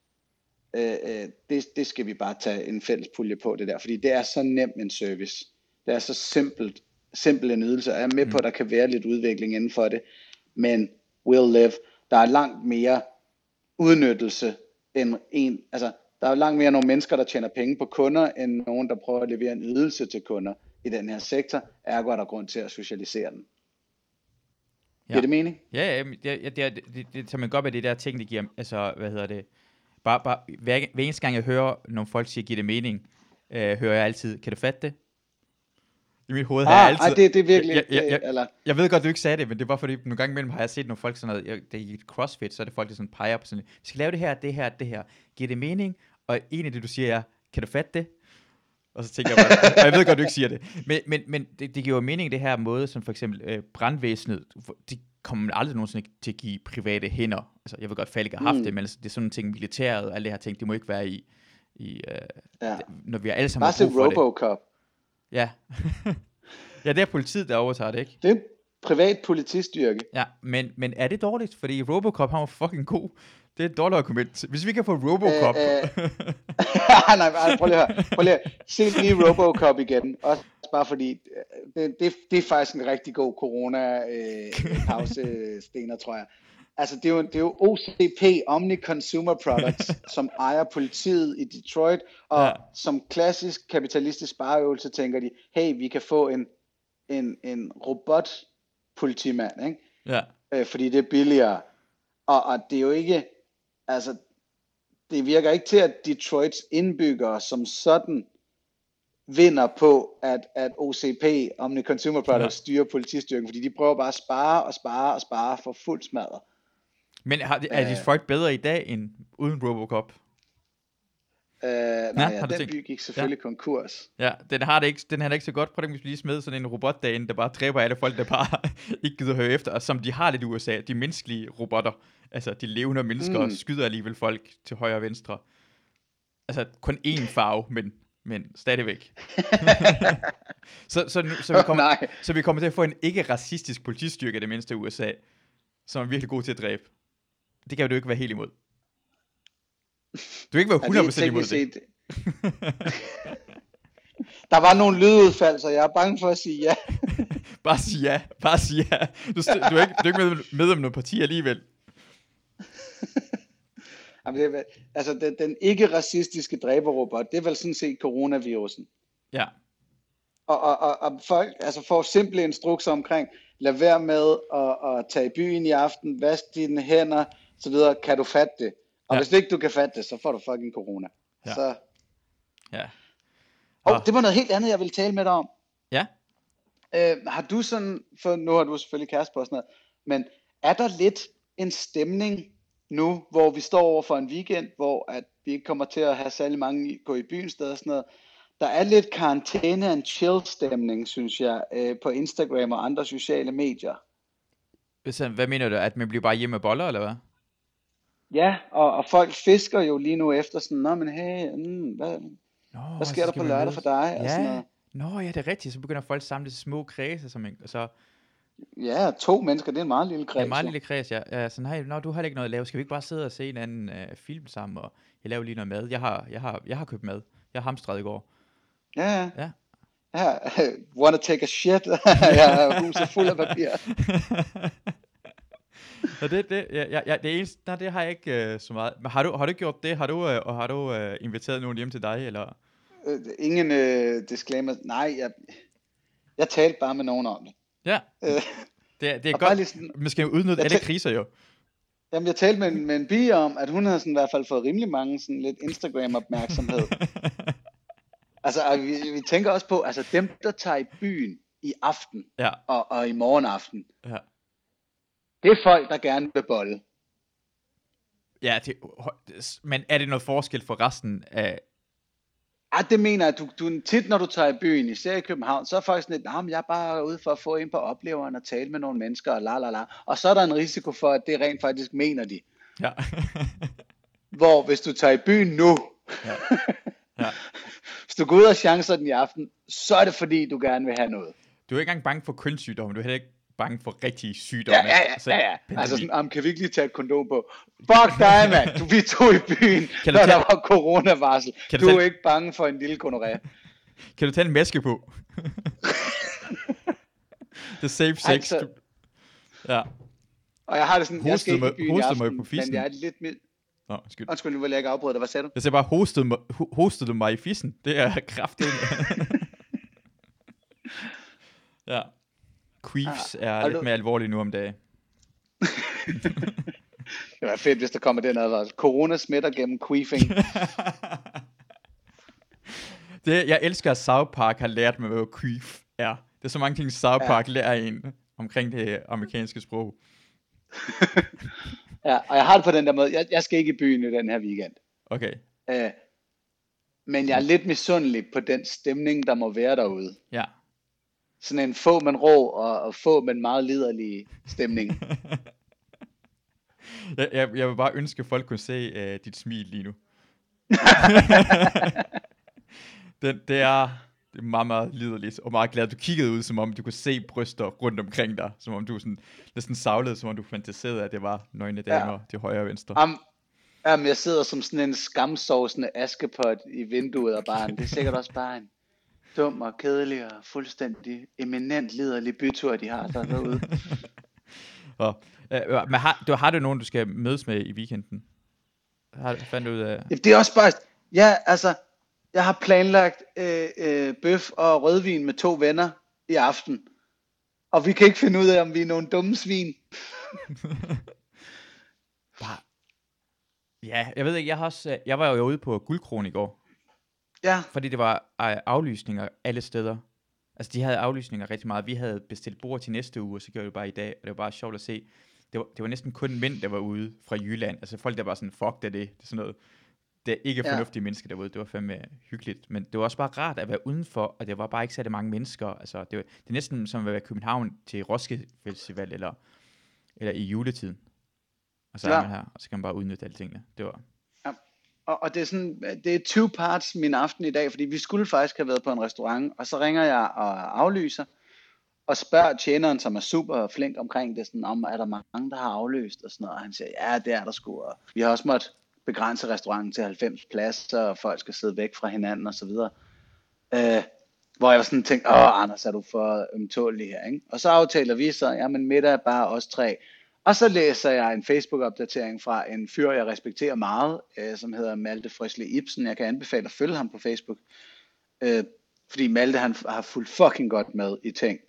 Øh, øh, det, det skal vi bare tage en fælles pulje på det der, fordi det er så nem en service. Det er så simpelt, simpel en ydelse. Jeg er med mm. på, at der kan være lidt udvikling inden for det, men will live. Der er langt mere udnyttelse end en, altså der er langt mere nogle mennesker, der tjener penge på kunder, end nogen, der prøver at levere en ydelse til kunder i den her sektor. Ergo er der grund til at socialisere den. Ja. Giver det mening? Ja, ja, ja det, det, det, det, tager man godt med det der ting, det giver, altså, hvad hedder det, bare, bare hver, hver eneste gang jeg hører, når folk siger, giver det mening, øh, hører jeg altid, kan du fatte det? I mit hoved ah, har jeg altid... Ej, det, det er virkelig... Jeg, jeg, jeg, jeg, eller... jeg ved godt, du ikke sagde det, men det var fordi, nogle gange imellem har jeg set nogle folk sådan noget, jeg, det er i CrossFit, så er det folk, der sådan peger på sådan, vi skal lave det her, det her, det her. Giver det mening? Og en af det, du siger er, kan du fatte det? Og så tænker jeg bare, og jeg ved godt, du ikke siger det. Men, men, men det, det giver jo mening, det her måde, som for eksempel øh, brandvæsenet, de kommer man aldrig nogensinde til at give private hænder. Altså, jeg ved godt, Falk har haft mm. det, men altså, det er sådan nogle ting, militæret og alle det her ting, det må ikke være i, i øh, ja. når vi er alle sammen Bare brug for Robocop. Det. Ja. ja, det er politiet, der overtager det, ikke? Det er privat politistyrke. Ja, men, men er det dårligt? Fordi Robocop har fucking god. Det er et dårligt argument. Hvis vi kan få Robocop... Øh, øh. nej, prøv lige at høre. Prøv lige at se lige Robocop igen. Også bare fordi, øh, det, det, det er faktisk en rigtig god corona-pause-stener, øh, tror jeg. Altså, det er, jo, det er jo OCP, Omni Consumer Products, som ejer politiet i Detroit, og ja. som klassisk kapitalistisk spareøvelse tænker de, hey, vi kan få en, en, en robot politimand, ikke? Ja. Øh, fordi det er billigere. Og, og det er jo ikke, altså, det virker ikke til, at Detroits indbyggere som sådan vinder på, at, at OCP, Omni Consumer Products, ja. styrer politistyrken, fordi de prøver bare at spare og spare og spare for fuld smadret. Men har, er de folk bedre i dag end uden Robocop? Uh, nej, ja, ja, den tænkt? by gik selvfølgelig ja. konkurs. Ja, den har det ikke, den har det ikke så godt. Prøv at lige smed sådan en robot derinde, der bare dræber alle folk, der bare ikke gider høre efter, og som de har lidt i USA, de menneskelige robotter. Altså, de levende mennesker mm. skyder alligevel folk til højre og venstre. Altså, kun én farve, men, men stadigvæk. så, så, så, vi kommer, oh, så vi kommer til at få en ikke-racistisk politistyrke, det mindste i USA, som er virkelig god til at dræbe. Det kan du ikke være helt imod. Du kan ikke være 100% ja, imod det. Der var nogle lydudfald, så jeg er bange for at sige ja. bare sig ja, bare sig ja. Du, du er ikke, du er ikke med, med om noget parti alligevel. Jamen, det er, altså, den, den ikke-racistiske dræberrobot, det er vel sådan set coronavirusen. Ja. Og, og, og, og folk altså, får simple instrukser omkring, lad være med at, at tage i byen i aften, vask dine hænder, så videre, kan du fatte det? Og ja. hvis ikke du kan fatte det, så får du fucking corona. Ja. Så... Ja. Og oh, det var noget helt andet, jeg ville tale med dig om. Ja. Øh, har du sådan, for nu har du selvfølgelig kæreste på sådan noget, men er der lidt en stemning nu, hvor vi står over for en weekend, hvor at vi ikke kommer til at have særlig mange gå i byen sted og sådan noget. Der er lidt karantæne and chill stemning, synes jeg, øh, på Instagram og andre sociale medier. Hvad mener du, at man bliver bare hjemme med boller, eller hvad? Ja, og, og folk fisker jo lige nu efter sådan, nå men hey, mm, hvad, Nå, hvad sker der på lørdag for dig? Ja. Og sådan noget. Nå ja, det er rigtigt, så begynder folk at samle små kredse, som en, så Ja, to mennesker, det er en meget lille kreds. Er en meget lille kreds, ja. ja sådan, hey, når du har ikke noget at lave, skal vi ikke bare sidde og se en anden uh, film sammen, og jeg laver lige noget mad. Jeg har, jeg har, jeg har købt mad. Jeg har hamstret i går. Ja, ja. Ja. Ja, wanna take a shit? jeg har huset fuld af papir. ja, det, det, ja, ja, det eneste, nej, det har jeg ikke uh, så meget. Men har du, har du gjort det? Har du, uh, og har du uh, inviteret nogen hjem til dig, eller? Uh, ingen uh, disclaimer. Nej, jeg, jeg talte bare med nogen om det. Ja, øh, det, er, det er godt. Sådan, man skal jo udnytte alle kriser jo. Jamen, jeg talte med, en, med en bi om, at hun havde sådan, i hvert fald fået rimelig mange sådan lidt Instagram-opmærksomhed. altså, vi, vi tænker også på, altså dem, der tager i byen i aften ja. og, og i morgen aften, ja. Det er folk, der gerne vil bolle. Ja, det, men er det noget forskel for resten af... Ah, det mener jeg, du, du, tit når du tager i byen, især i København, så er folk sådan lidt, nah, jeg er bare ude for at få ind på opleveren og tale med nogle mennesker, og la la la. Og så er der en risiko for, at det rent faktisk mener de. Ja. Hvor hvis du tager i byen nu, ja. Ja. hvis du går ud og chancer den i aften, så er det fordi, du gerne vil have noget. Du er ikke engang bange for kønssygdomme, du er heller ikke bange for rigtige sygdomme. Ja, ja, ja. Altså, ja, ja. altså sådan, um, kan vi ikke lige tage et kondom på? Fuck dig, mand. Du, vi tog i byen, kan når tage... der var coronavarsel. Kan du, du tage... er ikke bange for en lille gonorrhea. Kan du tage en maske på? det er safe sex. Altså, du... Ja. Og jeg har det sådan, jeg skal ikke i byen i aften, på fissen. men jeg er lidt mere... Nå, undskyld. Undskyld, nu vil jeg ikke afbryde dig. Hvad sagde du? Jeg sagde bare, hostede, hostede du mig i fissen? Det er kraftigt. ja. Queefs ah, er lidt du... mere alvorlige nu om dagen. det var fedt, hvis der kommer den advarsel. Corona smitter gennem queefing. det, jeg elsker, at South Park har lært mig, hvad queef er. Det er så mange ting, South Park ja. lærer en omkring det amerikanske sprog. ja, og jeg har det på den der måde. Jeg, jeg skal ikke i byen i den her weekend. Okay. Uh, men jeg er lidt misundelig på den stemning, der må være derude. Ja sådan en få, men rå og, og få, men meget liderlig stemning. jeg, jeg, jeg vil bare ønske, at folk kunne se uh, dit smil lige nu. det, det, er, det er meget, meget liderligt, og meget glad. Du kiggede ud, som om du kunne se bryster rundt omkring dig, som om du sådan, næsten savlede, som om du fantaserede, at det var nøgne damer ja. til højre og venstre. Um, jamen, jeg sidder som sådan en skamsovsende askepot i vinduet og bare, det er sikkert også bare en dum og kedelig og fuldstændig eminent liderlig bytur, de har der derude. og, øh, men har, du, har du nogen, du skal mødes med i weekenden? Har, fandt du ud af... Det er også bare... Ja, altså, jeg har planlagt øh, øh, bøf og rødvin med to venner i aften. Og vi kan ikke finde ud af, om vi er nogle dumme svin. bare... Ja, jeg ved ikke, jeg har også... Jeg var jo ude på Guldkron i går. Ja. Fordi det var aflysninger alle steder. Altså, de havde aflysninger rigtig meget. Vi havde bestilt bord til næste uge, og så gjorde vi det bare i dag. Og det var bare sjovt at se. Det var, det var næsten kun mænd, der var ude fra Jylland. Altså, folk, der var sådan, fuck det er det. Det er sådan noget. Det er ikke fornuftige ja. mennesker derude. Det var fandme hyggeligt. Men det var også bare rart at være udenfor, og det var bare ikke særlig mange mennesker. Altså, det, var, det er næsten som at være i København til Roskilde Festival, eller, eller i juletiden. Og så ja. er man her, og så kan man bare udnytte alle tingene. Det var, og, og det er sådan, det er two parts min aften i dag, fordi vi skulle faktisk have været på en restaurant, og så ringer jeg og aflyser, og spørger tjeneren, som er super flink omkring det, sådan, om er der mange, der har afløst, og sådan noget, og han siger, ja, det er der sgu, og vi har også måttet begrænse restauranten til 90 pladser, og folk skal sidde væk fra hinanden, og så videre. Øh, hvor jeg var sådan tænkte, åh Anders, er du for ømtålig her, ikke? Og så aftaler vi så, ja, men middag er bare os tre, og så læser jeg en Facebook-opdatering fra en fyr, jeg respekterer meget, øh, som hedder Malte Frøsle Ibsen. Jeg kan anbefale at følge ham på Facebook. Øh, fordi Malte han har fulgt fucking godt med i ting.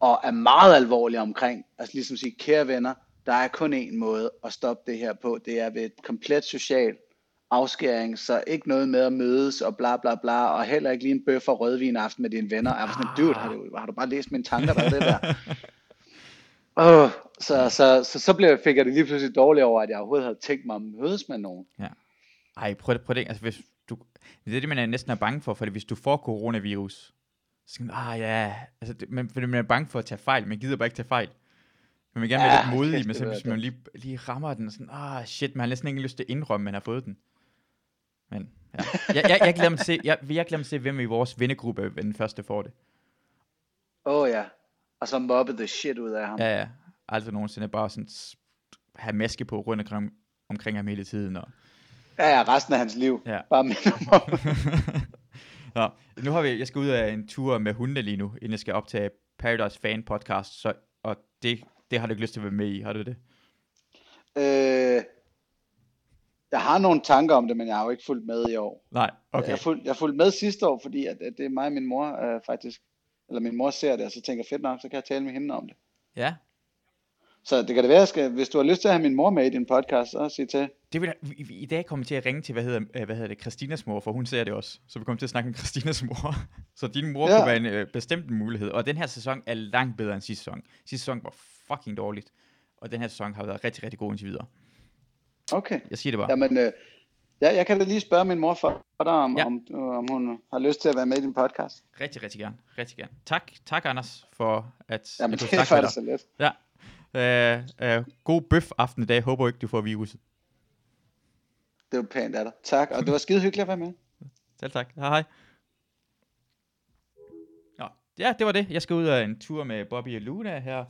Og er meget alvorlig omkring, altså ligesom sige, kære venner, der er kun én måde at stoppe det her på. Det er ved et komplet social afskæring, så ikke noget med at mødes og bla bla bla, og heller ikke lige en bøf og rødvin aften med dine venner. Jeg var sådan, dude, har du, har du bare læst mine tanker, der det der? Oh, så, så, så, så blev, fik jeg det lige pludselig dårligt over, at jeg overhovedet havde tænkt mig at mødes med nogen. Ja. Ej, prøv, prøv det. Altså, hvis du, det er det, man er næsten er bange for, fordi hvis du får coronavirus, så skal man, ah ja, altså, det, man, fordi man er bange for at tage fejl, man gider bare ikke tage fejl. Men man vil gerne ja, være lidt modig, men så hvis man lige, lige rammer den, og sådan, ah shit, man har næsten ikke lyst til at indrømme, man har fået den. Men, ja. jeg, jeg, jeg, glæder mig til jeg, jeg glæder mig til hvem i vores vennegruppe den første får det. Åh oh, ja, og så mobbe the shit ud af ham. Ja, ja aldrig nogensinde bare sådan have maske på rundt omkring, omkring ham hele tiden. Og... Ja, ja, resten af hans liv. Ja. Bare med Nå, nu har vi, jeg skal ud af en tur med hundene lige nu, inden jeg skal optage Paradise Fan Podcast, så, og det, det har du ikke lyst til at være med i, har du det? Øh, jeg har nogle tanker om det, men jeg har jo ikke fulgt med i år. Nej, okay. Jeg har fulgt, jeg fulgt med sidste år, fordi at, at det er mig og min mor øh, faktisk, eller min mor ser det, og så tænker fedt nok, så kan jeg tale med hende om det. Ja, så det kan det være, skal, hvis du har lyst til at have min mor med i din podcast, så sig til. Det vil, i, I dag kommer til at ringe til, hvad hedder, øh, hvad hedder det, Christinas mor, for hun ser det også. Så vi kommer til at snakke med Christinas mor. så din mor ja. kunne være en øh, bestemt mulighed. Og den her sæson er langt bedre end sidste sæson. Sidste sæson var fucking dårligt. Og den her sæson har været rigtig, rigtig god indtil videre. Okay. Jeg siger det bare. Jamen, øh, ja, jeg kan da lige spørge min mor for dig, om, Ja. om, øh, om hun har lyst til at være med i din podcast. Rigtig, rigtig gerne. Rigtig gerne. Tak, tak Anders, for at Jamen, jeg kunne det snakke med dig. så let. Ja. Øh, øh, god bøf aften i dag. Håber ikke, du får viruset. Det var pænt af dig. Tak, og det var skide hyggeligt at være med. Selv tak. Hej hej. Nå, ja, det var det. Jeg skal ud af en tur med Bobby og Luna her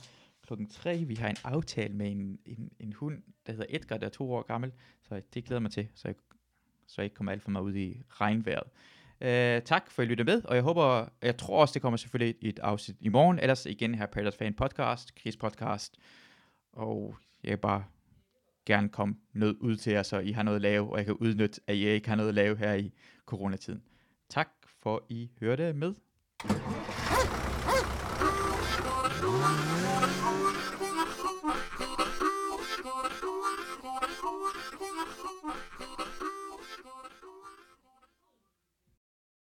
klokken 3. Vi har en aftale med en, en, en hund, der hedder Edgar, der er to år gammel. Så det glæder jeg mig til, så jeg, så jeg ikke kommer alt for meget ud i regnvejret. Uh, tak for at I lyttede med, og jeg håber, jeg tror også, det kommer selvfølgelig et, et afsnit i morgen. Ellers igen her Paradise Fan Podcast, Chris Podcast. Og jeg vil bare gerne komme noget ud til jer, så I har noget at lave, og jeg kan udnytte, at I ikke har noget at lave her i coronatiden. Tak for, at I hørte med.